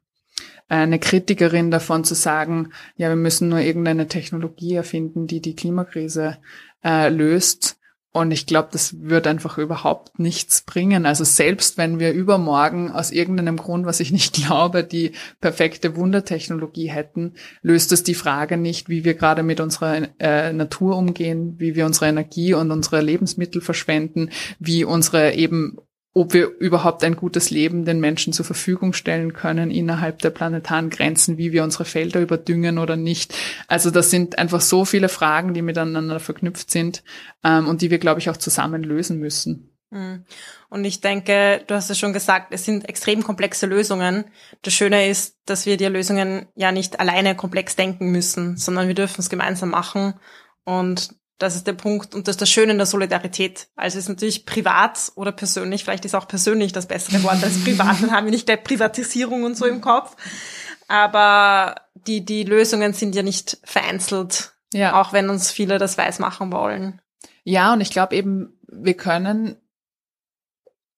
eine Kritikerin davon zu sagen, ja, wir müssen nur irgendeine Technologie erfinden, die die Klimakrise äh, löst. Und ich glaube, das wird einfach überhaupt nichts bringen. Also selbst wenn wir übermorgen aus irgendeinem Grund, was ich nicht glaube, die perfekte Wundertechnologie hätten, löst es die Frage nicht, wie wir gerade mit unserer äh, Natur umgehen, wie wir unsere Energie und unsere Lebensmittel verschwenden, wie unsere eben ob wir überhaupt ein gutes Leben den Menschen zur Verfügung stellen können innerhalb der planetaren Grenzen, wie wir unsere Felder überdüngen oder nicht. Also das sind einfach so viele Fragen, die miteinander verknüpft sind ähm, und die wir, glaube ich, auch zusammen lösen müssen. Mhm. Und ich denke, du hast es schon gesagt, es sind extrem komplexe Lösungen. Das Schöne ist, dass wir die Lösungen ja nicht alleine komplex denken müssen, sondern wir dürfen es gemeinsam machen. Und das ist der Punkt und das ist das Schöne in der Solidarität. Also es ist natürlich privat oder persönlich, vielleicht ist auch persönlich das bessere Wort als privat, dann haben wir nicht gleich Privatisierung und so im Kopf. Aber die, die Lösungen sind ja nicht vereinzelt, ja. auch wenn uns viele das weiß machen wollen. Ja, und ich glaube eben, wir können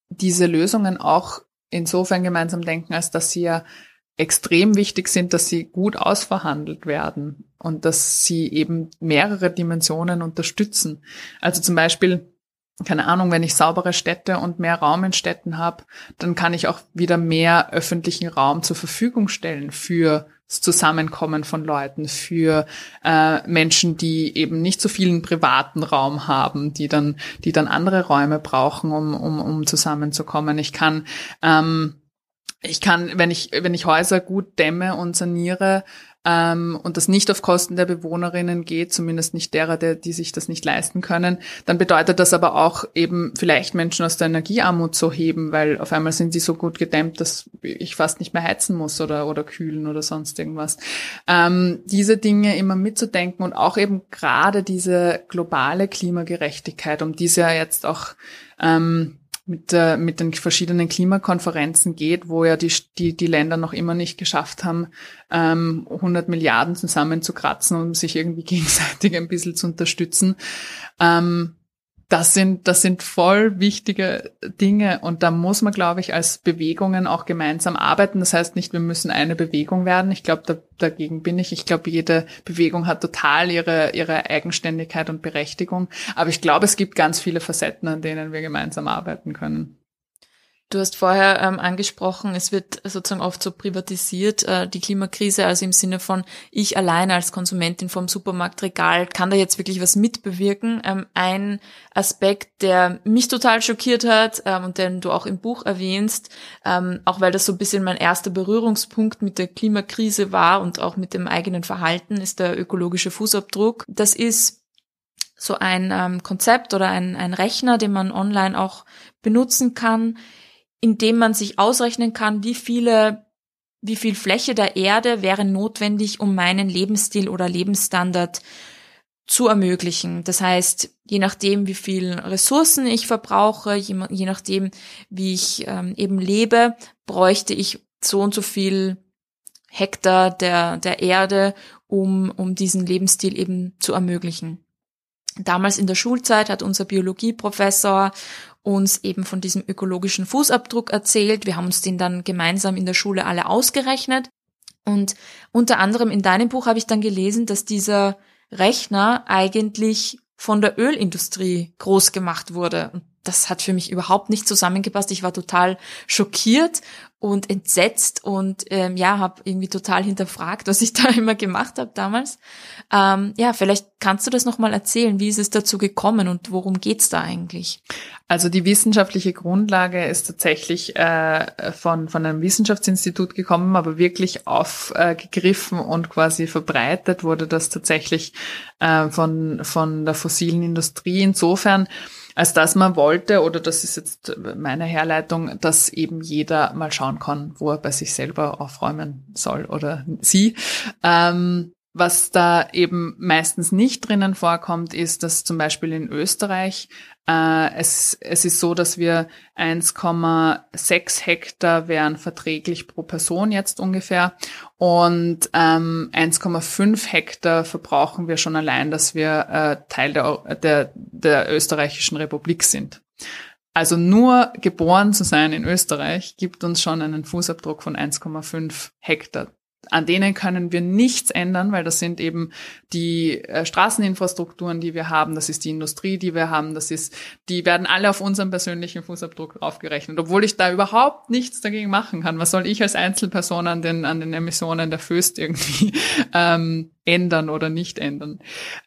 diese Lösungen auch insofern gemeinsam denken, als dass sie ja extrem wichtig sind, dass sie gut ausverhandelt werden und dass sie eben mehrere Dimensionen unterstützen. Also zum Beispiel, keine Ahnung, wenn ich saubere Städte und mehr Raum in Städten habe, dann kann ich auch wieder mehr öffentlichen Raum zur Verfügung stellen für das Zusammenkommen von Leuten, für äh, Menschen, die eben nicht so vielen privaten Raum haben, die dann, die dann andere Räume brauchen, um, um, um zusammenzukommen. Ich kann ähm, ich kann, wenn ich, wenn ich Häuser gut dämme und saniere, ähm, und das nicht auf Kosten der Bewohnerinnen geht, zumindest nicht derer, der, die sich das nicht leisten können, dann bedeutet das aber auch eben vielleicht Menschen aus der Energiearmut zu heben, weil auf einmal sind sie so gut gedämmt, dass ich fast nicht mehr heizen muss oder, oder kühlen oder sonst irgendwas. Ähm, diese Dinge immer mitzudenken und auch eben gerade diese globale Klimagerechtigkeit, um die es ja jetzt auch ähm, mit, äh, mit den verschiedenen Klimakonferenzen geht, wo ja die, die, die Länder noch immer nicht geschafft haben, ähm, 100 Milliarden zusammenzukratzen, um sich irgendwie gegenseitig ein bisschen zu unterstützen. Ähm, das sind, das sind voll wichtige Dinge und da muss man, glaube ich, als Bewegungen auch gemeinsam arbeiten. Das heißt nicht, wir müssen eine Bewegung werden. Ich glaube, da, dagegen bin ich. Ich glaube, jede Bewegung hat total ihre, ihre Eigenständigkeit und Berechtigung. Aber ich glaube, es gibt ganz viele Facetten, an denen wir gemeinsam arbeiten können. Du hast vorher ähm, angesprochen, es wird sozusagen oft so privatisiert, äh, die Klimakrise, also im Sinne von, ich alleine als Konsumentin vom Supermarktregal kann da jetzt wirklich was mitbewirken. Ähm, ein Aspekt, der mich total schockiert hat ähm, und den du auch im Buch erwähnst, ähm, auch weil das so ein bisschen mein erster Berührungspunkt mit der Klimakrise war und auch mit dem eigenen Verhalten, ist der ökologische Fußabdruck. Das ist so ein ähm, Konzept oder ein, ein Rechner, den man online auch benutzen kann, indem man sich ausrechnen kann, wie viele, wie viel Fläche der Erde wäre notwendig, um meinen Lebensstil oder Lebensstandard zu ermöglichen. Das heißt, je nachdem, wie viel Ressourcen ich verbrauche, je, je nachdem, wie ich ähm, eben lebe, bräuchte ich so und so viel Hektar der, der Erde, um, um diesen Lebensstil eben zu ermöglichen. Damals in der Schulzeit hat unser Biologieprofessor uns eben von diesem ökologischen Fußabdruck erzählt. Wir haben uns den dann gemeinsam in der Schule alle ausgerechnet. Und unter anderem in deinem Buch habe ich dann gelesen, dass dieser Rechner eigentlich von der Ölindustrie groß gemacht wurde. Und das hat für mich überhaupt nicht zusammengepasst. Ich war total schockiert und entsetzt und ähm, ja, habe irgendwie total hinterfragt, was ich da immer gemacht habe damals. Ähm, ja, vielleicht kannst du das nochmal erzählen. Wie ist es dazu gekommen und worum geht's da eigentlich? Also die wissenschaftliche Grundlage ist tatsächlich äh, von, von einem Wissenschaftsinstitut gekommen, aber wirklich aufgegriffen äh, und quasi verbreitet wurde das tatsächlich äh, von, von der fossilen Industrie. Insofern, als dass man wollte, oder das ist jetzt meine Herleitung, dass eben jeder mal schauen kann, wo er bei sich selber aufräumen soll oder sie. Ähm, was da eben meistens nicht drinnen vorkommt, ist, dass zum Beispiel in Österreich äh, es, es ist so, dass wir 1,6 Hektar wären verträglich pro Person jetzt ungefähr und ähm, 1,5 Hektar verbrauchen wir schon allein, dass wir äh, Teil der, der, der österreichischen Republik sind. Also nur geboren zu sein in Österreich gibt uns schon einen Fußabdruck von 1,5 Hektar an denen können wir nichts ändern, weil das sind eben die äh, Straßeninfrastrukturen, die wir haben, das ist die Industrie, die wir haben, das ist, die werden alle auf unseren persönlichen Fußabdruck draufgerechnet, obwohl ich da überhaupt nichts dagegen machen kann. Was soll ich als Einzelperson an den, an den Emissionen der Föst irgendwie ähm, ändern oder nicht ändern?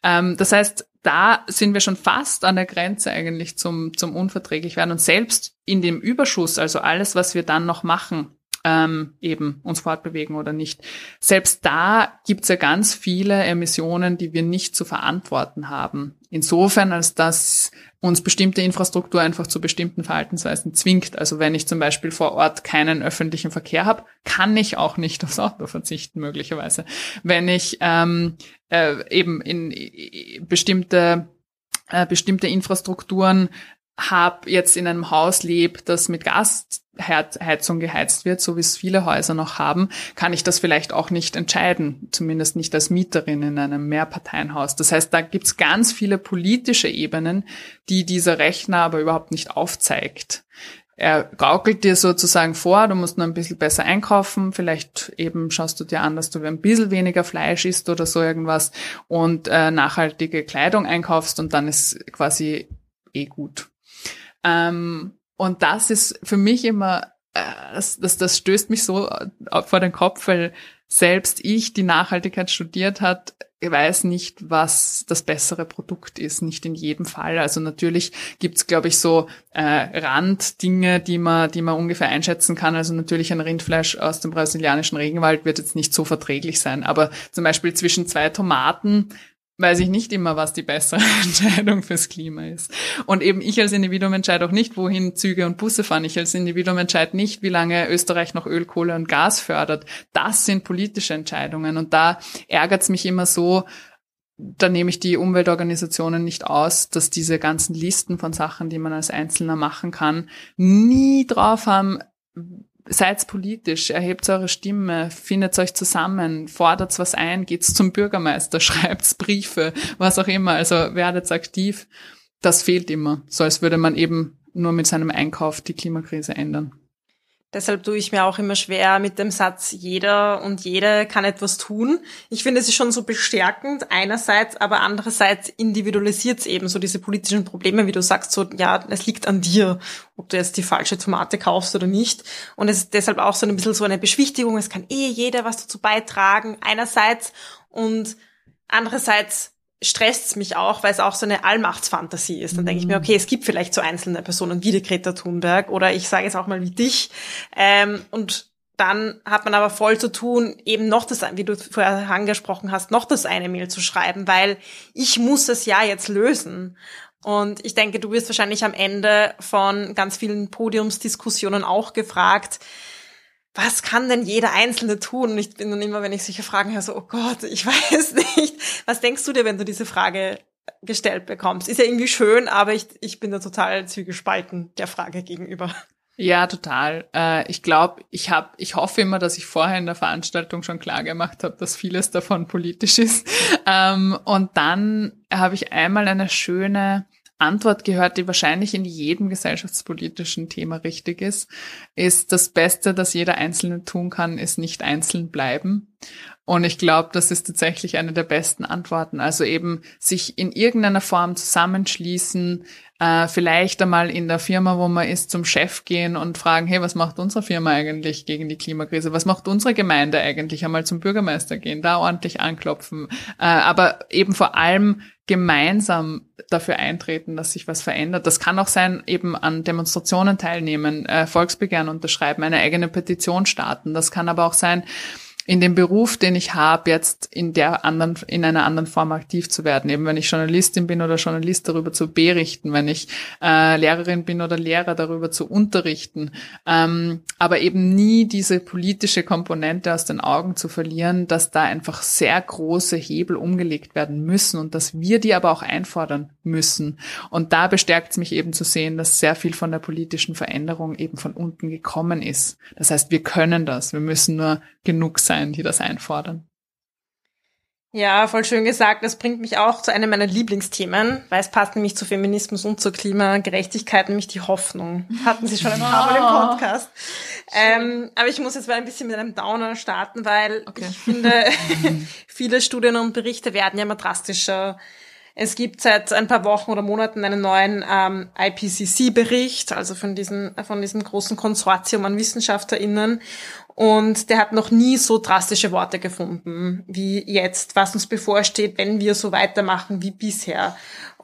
Ähm, das heißt, da sind wir schon fast an der Grenze eigentlich zum, zum unverträglich werden und selbst in dem Überschuss, also alles, was wir dann noch machen, ähm, eben uns fortbewegen oder nicht. Selbst da gibt's ja ganz viele Emissionen, die wir nicht zu verantworten haben. Insofern, als dass uns bestimmte Infrastruktur einfach zu bestimmten Verhaltensweisen zwingt. Also wenn ich zum Beispiel vor Ort keinen öffentlichen Verkehr habe, kann ich auch nicht aufs Auto verzichten, möglicherweise. Wenn ich ähm, äh, eben in, in bestimmte äh, bestimmte Infrastrukturen habe jetzt in einem Haus lebe, das mit Gasheizung geheizt wird, so wie es viele Häuser noch haben, kann ich das vielleicht auch nicht entscheiden, zumindest nicht als Mieterin in einem Mehrparteienhaus. Das heißt, da gibt's ganz viele politische Ebenen, die dieser Rechner aber überhaupt nicht aufzeigt. Er gaukelt dir sozusagen vor, du musst nur ein bisschen besser einkaufen, vielleicht eben schaust du dir an, dass du ein bisschen weniger Fleisch isst oder so irgendwas und äh, nachhaltige Kleidung einkaufst und dann ist quasi eh gut. Ähm, und das ist für mich immer, äh, das, das, das stößt mich so äh, vor den Kopf, weil selbst ich, die Nachhaltigkeit studiert hat, weiß nicht, was das bessere Produkt ist, nicht in jedem Fall. Also natürlich gibt's, glaube ich, so äh, Randdinge, die man, die man ungefähr einschätzen kann. Also natürlich ein Rindfleisch aus dem brasilianischen Regenwald wird jetzt nicht so verträglich sein, aber zum Beispiel zwischen zwei Tomaten weiß ich nicht immer, was die bessere Entscheidung fürs Klima ist. Und eben ich als Individuum entscheide auch nicht, wohin Züge und Busse fahren. Ich als Individuum entscheide nicht, wie lange Österreich noch Öl, Kohle und Gas fördert. Das sind politische Entscheidungen. Und da ärgert es mich immer so, da nehme ich die Umweltorganisationen nicht aus, dass diese ganzen Listen von Sachen, die man als Einzelner machen kann, nie drauf haben, seid politisch, erhebt eure Stimme, findet euch zusammen, fordert was ein, geht's zum Bürgermeister, schreibt Briefe, was auch immer, also werdet aktiv. Das fehlt immer, so als würde man eben nur mit seinem Einkauf die Klimakrise ändern. Deshalb tue ich mir auch immer schwer mit dem Satz, jeder und jede kann etwas tun. Ich finde, es ist schon so bestärkend einerseits, aber andererseits individualisiert es eben so diese politischen Probleme, wie du sagst, so, ja, es liegt an dir, ob du jetzt die falsche Tomate kaufst oder nicht. Und es ist deshalb auch so ein bisschen so eine Beschwichtigung, es kann eh jeder was dazu beitragen, einerseits. Und andererseits stresst mich auch, weil es auch so eine Allmachtsfantasie ist. Dann denke ich mir, mhm. okay, es gibt vielleicht so einzelne Personen wie die Greta Thunberg oder ich sage jetzt auch mal wie dich. Ähm, und dann hat man aber voll zu tun, eben noch das, wie du vorher angesprochen hast, noch das eine Mail zu schreiben, weil ich muss es ja jetzt lösen. Und ich denke, du wirst wahrscheinlich am Ende von ganz vielen Podiumsdiskussionen auch gefragt, was kann denn jeder Einzelne tun? Und ich bin dann immer, wenn ich solche Fragen höre, so, oh Gott, ich weiß nicht. Was denkst du dir, wenn du diese Frage gestellt bekommst? Ist ja irgendwie schön, aber ich, ich bin da total zügespalten der Frage gegenüber. Ja, total. Äh, ich glaube, ich habe, ich hoffe immer, dass ich vorher in der Veranstaltung schon klar gemacht habe, dass vieles davon politisch ist. Ähm, und dann habe ich einmal eine schöne Antwort gehört, die wahrscheinlich in jedem gesellschaftspolitischen Thema richtig ist, ist das Beste, das jeder Einzelne tun kann, ist nicht einzeln bleiben. Und ich glaube, das ist tatsächlich eine der besten Antworten. Also eben sich in irgendeiner Form zusammenschließen, äh, vielleicht einmal in der Firma, wo man ist, zum Chef gehen und fragen, hey, was macht unsere Firma eigentlich gegen die Klimakrise? Was macht unsere Gemeinde eigentlich? Einmal zum Bürgermeister gehen, da ordentlich anklopfen. Äh, aber eben vor allem gemeinsam dafür eintreten, dass sich was verändert. Das kann auch sein, eben an Demonstrationen teilnehmen, äh, Volksbegehren unterschreiben, eine eigene Petition starten. Das kann aber auch sein, in dem Beruf, den ich habe, jetzt in der anderen, in einer anderen Form aktiv zu werden. Eben wenn ich Journalistin bin oder Journalist darüber zu berichten, wenn ich äh, Lehrerin bin oder Lehrer darüber zu unterrichten. Ähm, aber eben nie diese politische Komponente aus den Augen zu verlieren, dass da einfach sehr große Hebel umgelegt werden müssen und dass wir die aber auch einfordern müssen. Und da bestärkt es mich eben zu sehen, dass sehr viel von der politischen Veränderung eben von unten gekommen ist. Das heißt, wir können das. Wir müssen nur genug sein sein, die das einfordern. Ja, voll schön gesagt. Das bringt mich auch zu einem meiner Lieblingsthemen, weil es passt nämlich zu Feminismus und zur Klimagerechtigkeit, nämlich die Hoffnung. Hatten Sie schon ein paar Mal im Podcast. Ähm, aber ich muss jetzt mal ein bisschen mit einem Downer starten, weil okay. ich finde, viele Studien und Berichte werden ja immer drastischer. Es gibt seit ein paar Wochen oder Monaten einen neuen ähm, IPCC-Bericht, also von diesem, von diesem großen Konsortium an WissenschaftlerInnen. Und der hat noch nie so drastische Worte gefunden wie jetzt, was uns bevorsteht, wenn wir so weitermachen wie bisher.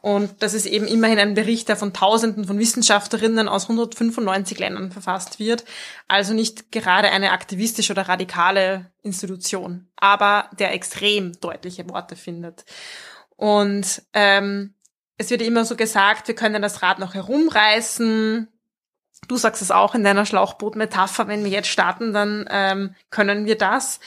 Und das ist eben immerhin ein Bericht, der von Tausenden von Wissenschaftlerinnen aus 195 Ländern verfasst wird. Also nicht gerade eine aktivistische oder radikale Institution, aber der extrem deutliche Worte findet. Und ähm, es wird immer so gesagt, wir können das Rad noch herumreißen, Du sagst es auch in deiner Schlauchboot-Metapher, wenn wir jetzt starten, dann ähm, können wir das.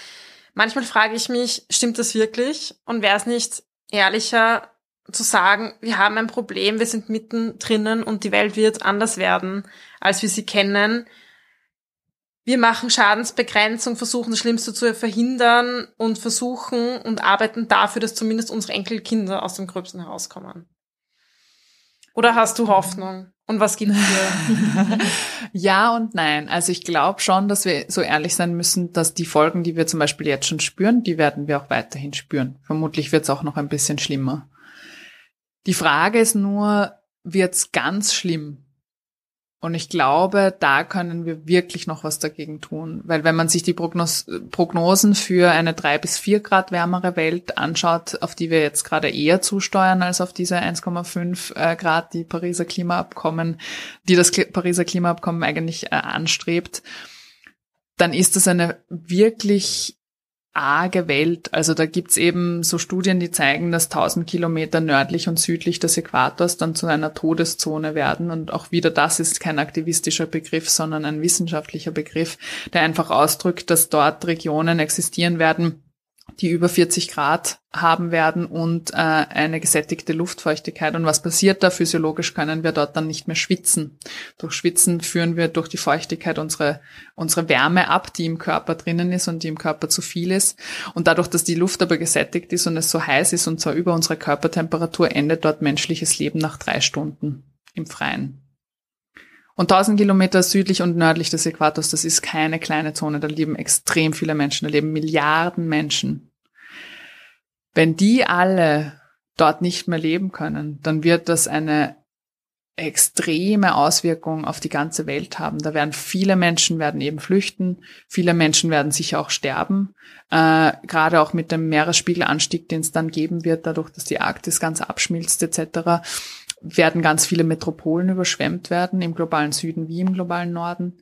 Manchmal frage ich mich, stimmt das wirklich? Und wäre es nicht ehrlicher zu sagen, wir haben ein Problem, wir sind mitten drinnen und die Welt wird anders werden, als wir sie kennen. Wir machen Schadensbegrenzung, versuchen das Schlimmste zu verhindern und versuchen und arbeiten dafür, dass zumindest unsere Enkelkinder aus dem Gröbsten herauskommen. Oder hast du Hoffnung? Und was gibt's dir? ja und nein. Also ich glaube schon, dass wir so ehrlich sein müssen, dass die Folgen, die wir zum Beispiel jetzt schon spüren, die werden wir auch weiterhin spüren. Vermutlich wird es auch noch ein bisschen schlimmer. Die Frage ist nur, wird's ganz schlimm? Und ich glaube, da können wir wirklich noch was dagegen tun. Weil wenn man sich die Prognos Prognosen für eine drei bis vier Grad wärmere Welt anschaut, auf die wir jetzt gerade eher zusteuern als auf diese 1,5 äh, Grad, die Pariser Klimaabkommen, die das Pariser Klimaabkommen eigentlich äh, anstrebt, dann ist das eine wirklich arge Welt. Also da gibt's eben so Studien, die zeigen, dass 1000 Kilometer nördlich und südlich des Äquators dann zu einer Todeszone werden. Und auch wieder das ist kein aktivistischer Begriff, sondern ein wissenschaftlicher Begriff, der einfach ausdrückt, dass dort Regionen existieren werden, die über 40 Grad haben werden und äh, eine gesättigte Luftfeuchtigkeit. Und was passiert da? Physiologisch können wir dort dann nicht mehr schwitzen. Durch Schwitzen führen wir durch die Feuchtigkeit unsere, unsere Wärme ab, die im Körper drinnen ist und die im Körper zu viel ist. Und dadurch, dass die Luft aber gesättigt ist und es so heiß ist und zwar über unsere Körpertemperatur, endet dort menschliches Leben nach drei Stunden im Freien. Und 1000 Kilometer südlich und nördlich des Äquators, das ist keine kleine Zone. Da leben extrem viele Menschen, da leben Milliarden Menschen. Wenn die alle dort nicht mehr leben können, dann wird das eine extreme Auswirkung auf die ganze Welt haben. Da werden viele Menschen werden eben flüchten, viele Menschen werden sicher auch sterben, äh, gerade auch mit dem Meeresspiegelanstieg, den es dann geben wird, dadurch, dass die Arktis ganz abschmilzt etc werden ganz viele Metropolen überschwemmt werden, im globalen Süden wie im globalen Norden.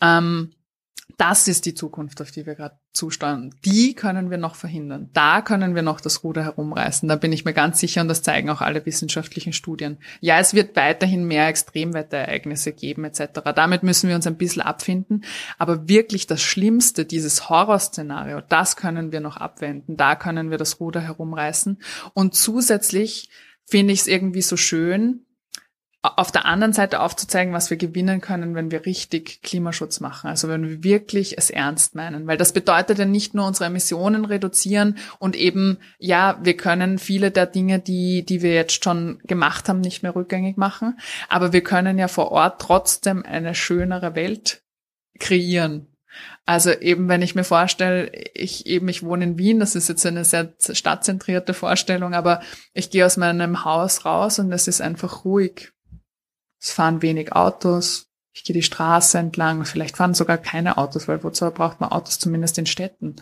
Ähm, das ist die Zukunft, auf die wir gerade zusteuern. Die können wir noch verhindern. Da können wir noch das Ruder herumreißen. Da bin ich mir ganz sicher und das zeigen auch alle wissenschaftlichen Studien. Ja, es wird weiterhin mehr Extremwetterereignisse geben etc. Damit müssen wir uns ein bisschen abfinden. Aber wirklich das Schlimmste, dieses Horrorszenario, das können wir noch abwenden. Da können wir das Ruder herumreißen. Und zusätzlich finde ich es irgendwie so schön, auf der anderen Seite aufzuzeigen, was wir gewinnen können, wenn wir richtig Klimaschutz machen. Also wenn wir wirklich es ernst meinen. Weil das bedeutet ja nicht nur unsere Emissionen reduzieren und eben, ja, wir können viele der Dinge, die, die wir jetzt schon gemacht haben, nicht mehr rückgängig machen. Aber wir können ja vor Ort trotzdem eine schönere Welt kreieren. Also eben, wenn ich mir vorstelle, ich eben, ich wohne in Wien, das ist jetzt eine sehr stadtzentrierte Vorstellung, aber ich gehe aus meinem Haus raus und es ist einfach ruhig. Es fahren wenig Autos. Ich gehe die Straße entlang. Vielleicht fahren sogar keine Autos, weil wozu braucht man Autos zumindest in Städten?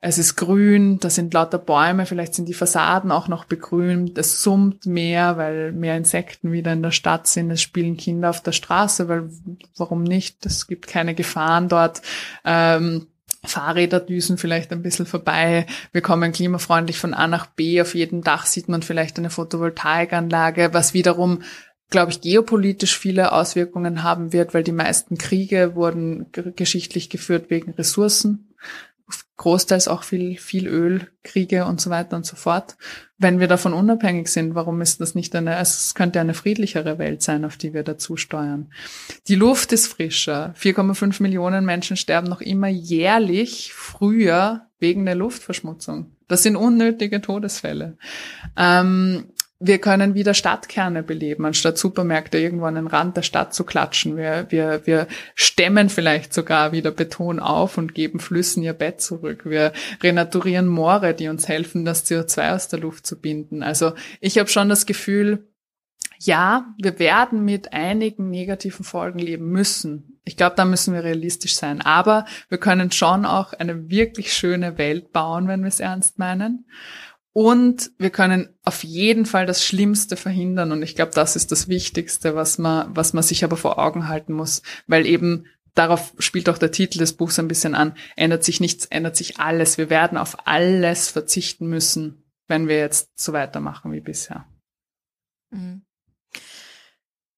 Es ist grün, da sind lauter Bäume, vielleicht sind die Fassaden auch noch begrünt. Es summt mehr, weil mehr Insekten wieder in der Stadt sind. Es spielen Kinder auf der Straße, weil warum nicht? Es gibt keine Gefahren dort. Ähm, Fahrräder düsen vielleicht ein bisschen vorbei. Wir kommen klimafreundlich von A nach B. Auf jedem Dach sieht man vielleicht eine Photovoltaikanlage, was wiederum glaube ich, geopolitisch viele Auswirkungen haben wird, weil die meisten Kriege wurden geschichtlich geführt wegen Ressourcen großteils auch viel, viel Öl, Kriege und so weiter und so fort. Wenn wir davon unabhängig sind, warum ist das nicht eine, es könnte eine friedlichere Welt sein, auf die wir dazu steuern. Die Luft ist frischer. 4,5 Millionen Menschen sterben noch immer jährlich früher wegen der Luftverschmutzung. Das sind unnötige Todesfälle. Ähm, wir können wieder Stadtkerne beleben, anstatt Supermärkte irgendwo an den Rand der Stadt zu klatschen. Wir, wir, wir stemmen vielleicht sogar wieder Beton auf und geben Flüssen ihr Bett zurück. Wir renaturieren Moore, die uns helfen, das CO2 aus der Luft zu binden. Also ich habe schon das Gefühl, ja, wir werden mit einigen negativen Folgen leben müssen. Ich glaube, da müssen wir realistisch sein. Aber wir können schon auch eine wirklich schöne Welt bauen, wenn wir es ernst meinen. Und wir können auf jeden Fall das Schlimmste verhindern. Und ich glaube, das ist das Wichtigste, was man, was man sich aber vor Augen halten muss. Weil eben darauf spielt auch der Titel des Buchs ein bisschen an. Ändert sich nichts, ändert sich alles. Wir werden auf alles verzichten müssen, wenn wir jetzt so weitermachen wie bisher. Mhm.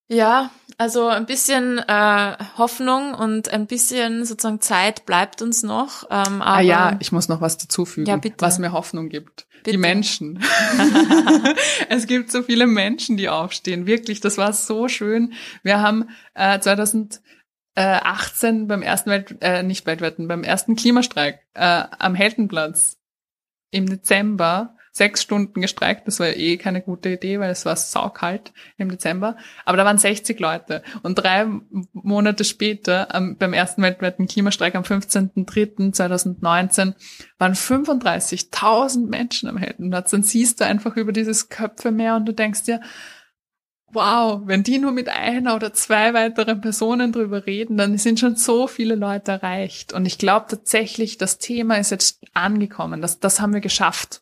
Ja, also ein bisschen äh, Hoffnung und ein bisschen sozusagen Zeit bleibt uns noch. Ähm, aber ah ja, ich muss noch was dazufügen, ja, bitte. was mir Hoffnung gibt. Bitte. Die Menschen. es gibt so viele Menschen, die aufstehen. Wirklich, das war so schön. Wir haben äh, 2018 beim ersten Welt, äh, nicht Weltwetten, beim ersten Klimastreik äh, am Heldenplatz im Dezember sechs Stunden gestreikt. Das war eh keine gute Idee, weil es war saukalt im Dezember. Aber da waren 60 Leute. Und drei Monate später, beim ersten weltweiten Klimastreik am 15.03.2019, waren 35.000 Menschen am Heldenplatz. Dann siehst du einfach über dieses Köpfemeer und du denkst dir, wow, wenn die nur mit einer oder zwei weiteren Personen drüber reden, dann sind schon so viele Leute erreicht. Und ich glaube tatsächlich, das Thema ist jetzt angekommen. Das, das haben wir geschafft.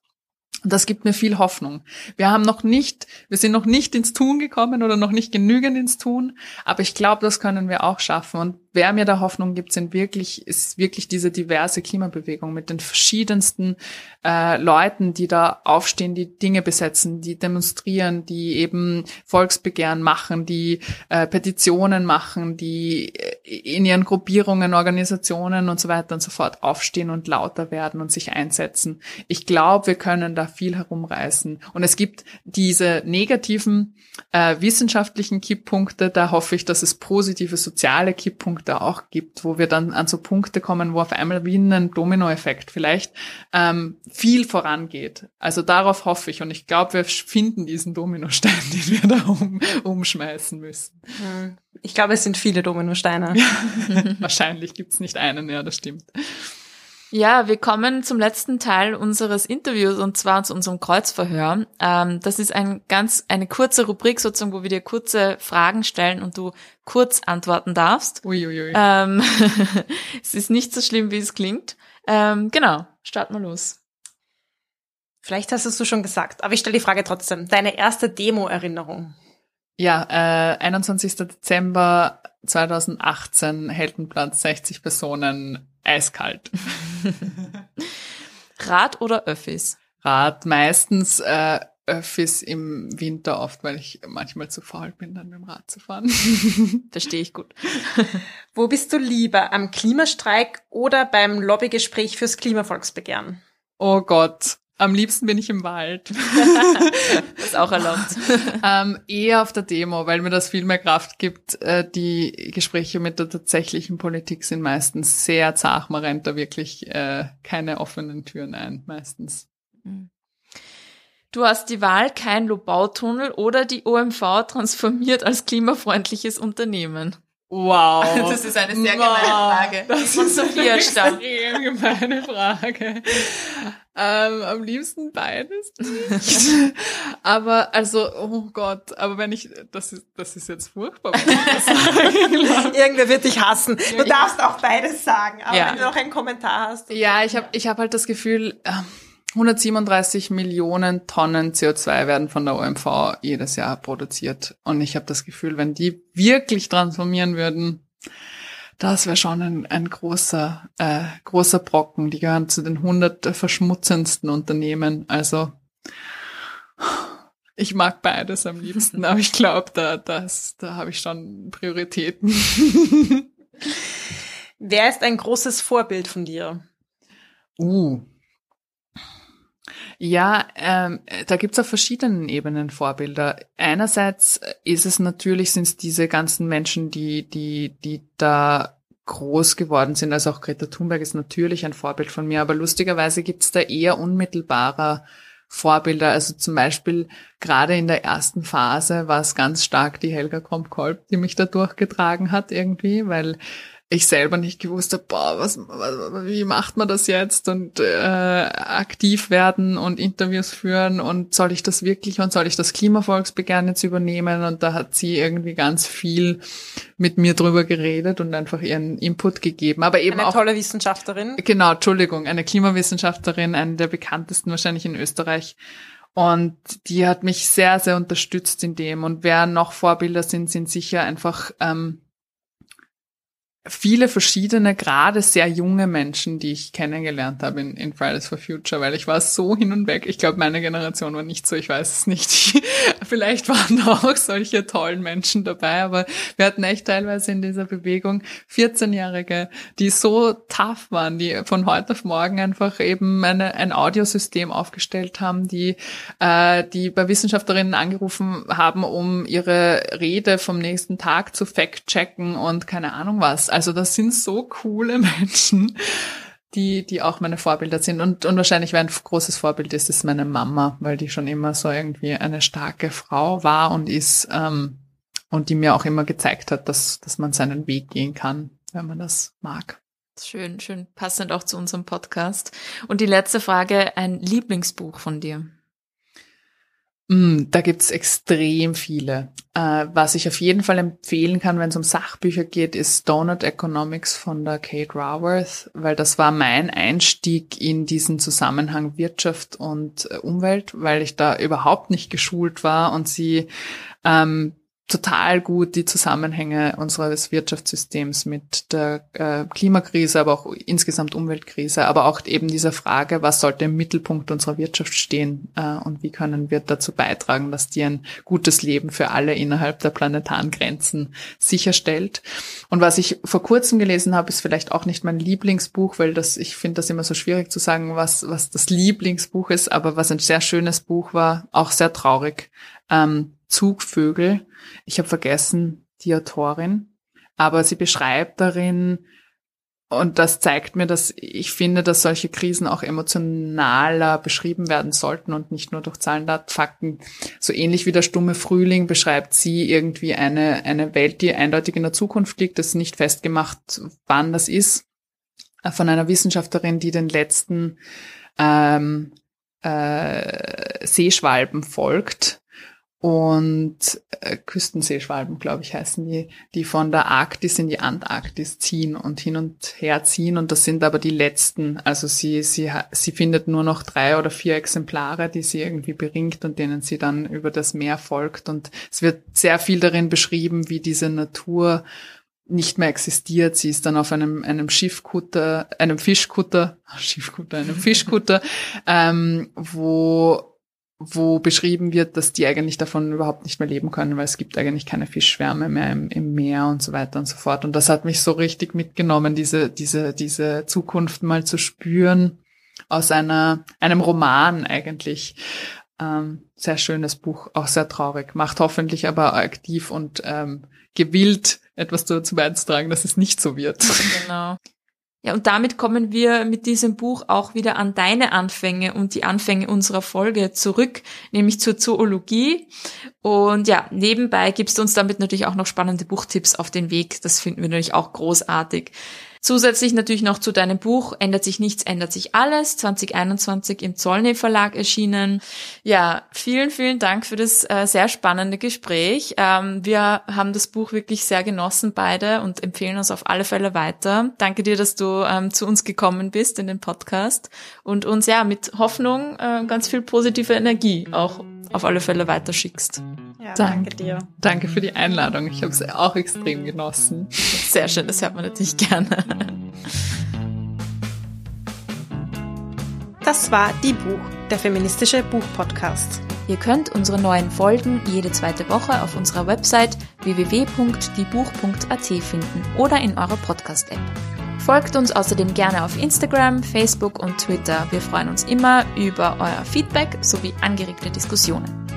Das gibt mir viel Hoffnung. Wir haben noch nicht, wir sind noch nicht ins Tun gekommen oder noch nicht genügend ins Tun, aber ich glaube, das können wir auch schaffen. Und wer mir da Hoffnung gibt, sind wirklich, ist wirklich diese diverse Klimabewegung mit den verschiedensten äh, Leuten, die da aufstehen, die Dinge besetzen, die demonstrieren, die eben Volksbegehren machen, die äh, Petitionen machen, die äh, in ihren Gruppierungen, Organisationen und so weiter und so fort aufstehen und lauter werden und sich einsetzen. Ich glaube, wir können da viel herumreißen. Und es gibt diese negativen äh, wissenschaftlichen Kipppunkte, da hoffe ich, dass es positive soziale Kipppunkte auch gibt, wo wir dann an so Punkte kommen, wo auf einmal wie ein Dominoeffekt vielleicht ähm, viel vorangeht. Also darauf hoffe ich und ich glaube, wir finden diesen Dominostein, den wir da um, umschmeißen müssen. Hm. Ich glaube, es sind viele Dominosteine. Wahrscheinlich gibt's nicht einen, ja, das stimmt. Ja, wir kommen zum letzten Teil unseres Interviews und zwar zu unserem Kreuzverhör. Ähm, das ist ein ganz eine kurze Rubrik sozusagen, wo wir dir kurze Fragen stellen und du kurz antworten darfst. Uiuiui. Ähm, es ist nicht so schlimm, wie es klingt. Ähm, genau, starten wir los. Vielleicht hast du es schon gesagt, aber ich stelle die Frage trotzdem. Deine erste Demo-Erinnerung? Ja, äh, 21. Dezember 2018, Heldenplatz, 60 Personen, eiskalt. Rad oder Öffis? Rad, meistens äh, Öffis im Winter oft, weil ich manchmal zu faul bin, dann mit dem Rad zu fahren. Verstehe ich gut. Wo bist du lieber, am Klimastreik oder beim Lobbygespräch fürs Klimavolksbegehren? Oh Gott. Am liebsten bin ich im Wald. das ist auch erlaubt. ähm, eher auf der Demo, weil mir das viel mehr Kraft gibt. Äh, die Gespräche mit der tatsächlichen Politik sind meistens sehr zart. Man rennt da wirklich äh, keine offenen Türen ein, meistens. Mhm. Du hast die Wahl kein Lobautunnel oder die OMV transformiert als klimafreundliches Unternehmen. Wow. Das ist eine sehr gemeine Frage. Das ist Sophia eine extrem gemeine Frage. Ähm, am liebsten beides nicht. aber also, oh Gott, aber wenn ich, das ist, das ist jetzt furchtbar. Irgendwer wird dich hassen. Du darfst auch beides sagen, aber ja. wenn du noch einen Kommentar hast. Ja, ich habe ich hab halt das Gefühl, ähm, 137 Millionen Tonnen CO2 werden von der OMV jedes Jahr produziert. Und ich habe das Gefühl, wenn die wirklich transformieren würden, das wäre schon ein, ein großer, äh, großer Brocken. Die gehören zu den 100 verschmutzendsten Unternehmen. Also ich mag beides am liebsten, aber ich glaube, da, das, da habe ich schon Prioritäten. Wer ist ein großes Vorbild von dir? Uh, ja, ähm, da gibt's auf verschiedenen Ebenen Vorbilder. Einerseits ist es natürlich, sind es diese ganzen Menschen, die, die, die da groß geworden sind. Also auch Greta Thunberg ist natürlich ein Vorbild von mir, aber lustigerweise gibt's da eher unmittelbarer Vorbilder. Also zum Beispiel gerade in der ersten Phase war es ganz stark die Helga Kromp-Kolb, die mich da durchgetragen hat irgendwie, weil ich selber nicht gewusst habe, boah, was, was, wie macht man das jetzt und äh, aktiv werden und Interviews führen und soll ich das wirklich und soll ich das Klimavolksbegehren jetzt übernehmen und da hat sie irgendwie ganz viel mit mir drüber geredet und einfach ihren Input gegeben, aber eben eine auch tolle Wissenschaftlerin. Genau, Entschuldigung, eine Klimawissenschaftlerin, eine der bekanntesten wahrscheinlich in Österreich. Und die hat mich sehr, sehr unterstützt in dem. Und wer noch Vorbilder sind, sind sicher einfach ähm, viele verschiedene, gerade sehr junge Menschen, die ich kennengelernt habe in, in Fridays for Future, weil ich war so hin und weg. Ich glaube, meine Generation war nicht so, ich weiß es nicht. Vielleicht waren da auch solche tollen Menschen dabei, aber wir hatten echt teilweise in dieser Bewegung 14-Jährige, die so tough waren, die von heute auf morgen einfach eben eine, ein Audiosystem aufgestellt haben, die, äh, die bei Wissenschaftlerinnen angerufen haben, um ihre Rede vom nächsten Tag zu fact-checken und keine Ahnung was. Also das sind so coole Menschen, die, die auch meine Vorbilder sind. Und, und wahrscheinlich wer ein großes Vorbild ist, ist meine Mama, weil die schon immer so irgendwie eine starke Frau war und ist ähm, und die mir auch immer gezeigt hat, dass, dass man seinen Weg gehen kann, wenn man das mag. Schön, schön passend auch zu unserem Podcast. Und die letzte Frage, ein Lieblingsbuch von dir? Mm, da gibt's extrem viele. Äh, was ich auf jeden Fall empfehlen kann, wenn es um Sachbücher geht, ist Donut Economics von der Kate Raworth, weil das war mein Einstieg in diesen Zusammenhang Wirtschaft und äh, Umwelt, weil ich da überhaupt nicht geschult war und sie ähm, total gut die Zusammenhänge unseres Wirtschaftssystems mit der äh, Klimakrise, aber auch insgesamt Umweltkrise, aber auch eben dieser Frage, was sollte im Mittelpunkt unserer Wirtschaft stehen äh, und wie können wir dazu beitragen, dass die ein gutes Leben für alle innerhalb der planetaren Grenzen sicherstellt. Und was ich vor kurzem gelesen habe, ist vielleicht auch nicht mein Lieblingsbuch, weil das, ich finde das immer so schwierig zu sagen, was, was das Lieblingsbuch ist, aber was ein sehr schönes Buch war, auch sehr traurig. Ähm, Zugvögel. Ich habe vergessen die Autorin, aber sie beschreibt darin, und das zeigt mir, dass ich finde, dass solche Krisen auch emotionaler beschrieben werden sollten und nicht nur durch Zahlen, Daten, Fakten. So ähnlich wie der stumme Frühling beschreibt sie irgendwie eine, eine Welt, die eindeutig in der Zukunft liegt. Das ist nicht festgemacht, wann das ist. Von einer Wissenschaftlerin, die den letzten ähm, äh, Seeschwalben folgt und äh, Küstenseeschwalben, glaube ich, heißen die, die von der Arktis in die Antarktis ziehen und hin und her ziehen. Und das sind aber die letzten. Also sie, sie, sie findet nur noch drei oder vier Exemplare, die sie irgendwie beringt und denen sie dann über das Meer folgt. Und es wird sehr viel darin beschrieben, wie diese Natur nicht mehr existiert. Sie ist dann auf einem, einem Schiffkutter, einem Fischkutter, Schiffkutter, einem Fischkutter, ähm, wo wo beschrieben wird, dass die eigentlich davon überhaupt nicht mehr leben können, weil es gibt eigentlich keine Fischschwärme mehr im, im, Meer und so weiter und so fort. Und das hat mich so richtig mitgenommen, diese, diese, diese Zukunft mal zu spüren aus einer, einem Roman eigentlich. Ähm, sehr schönes Buch, auch sehr traurig, macht hoffentlich aber aktiv und ähm, gewillt, etwas dazu beizutragen, dass es nicht so wird. Genau. Ja, und damit kommen wir mit diesem Buch auch wieder an deine Anfänge und die Anfänge unserer Folge zurück, nämlich zur Zoologie. Und ja, nebenbei gibst du uns damit natürlich auch noch spannende Buchtipps auf den Weg. Das finden wir natürlich auch großartig. Zusätzlich natürlich noch zu deinem Buch Ändert sich nichts, ändert sich alles, 2021 im Zollney Verlag erschienen. Ja, vielen, vielen Dank für das äh, sehr spannende Gespräch. Ähm, wir haben das Buch wirklich sehr genossen beide und empfehlen uns auf alle Fälle weiter. Danke dir, dass du ähm, zu uns gekommen bist in den Podcast und uns ja mit Hoffnung äh, ganz viel positive Energie auch auf alle Fälle weiterschickst. Ja, danke, danke dir. Danke für die Einladung. Ich habe es auch extrem genossen. Sehr schön, das hört man natürlich gerne. Das war Die Buch, der feministische Buchpodcast. Ihr könnt unsere neuen Folgen jede zweite Woche auf unserer Website www.diebuch.at finden oder in eurer Podcast-App. Folgt uns außerdem gerne auf Instagram, Facebook und Twitter. Wir freuen uns immer über euer Feedback sowie angeregte Diskussionen.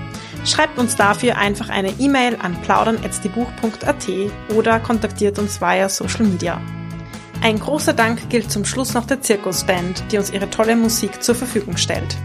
Schreibt uns dafür einfach eine E-Mail an plaudern.diebuch.at oder kontaktiert uns via Social Media. Ein großer Dank gilt zum Schluss noch der Zirkusband, die uns ihre tolle Musik zur Verfügung stellt.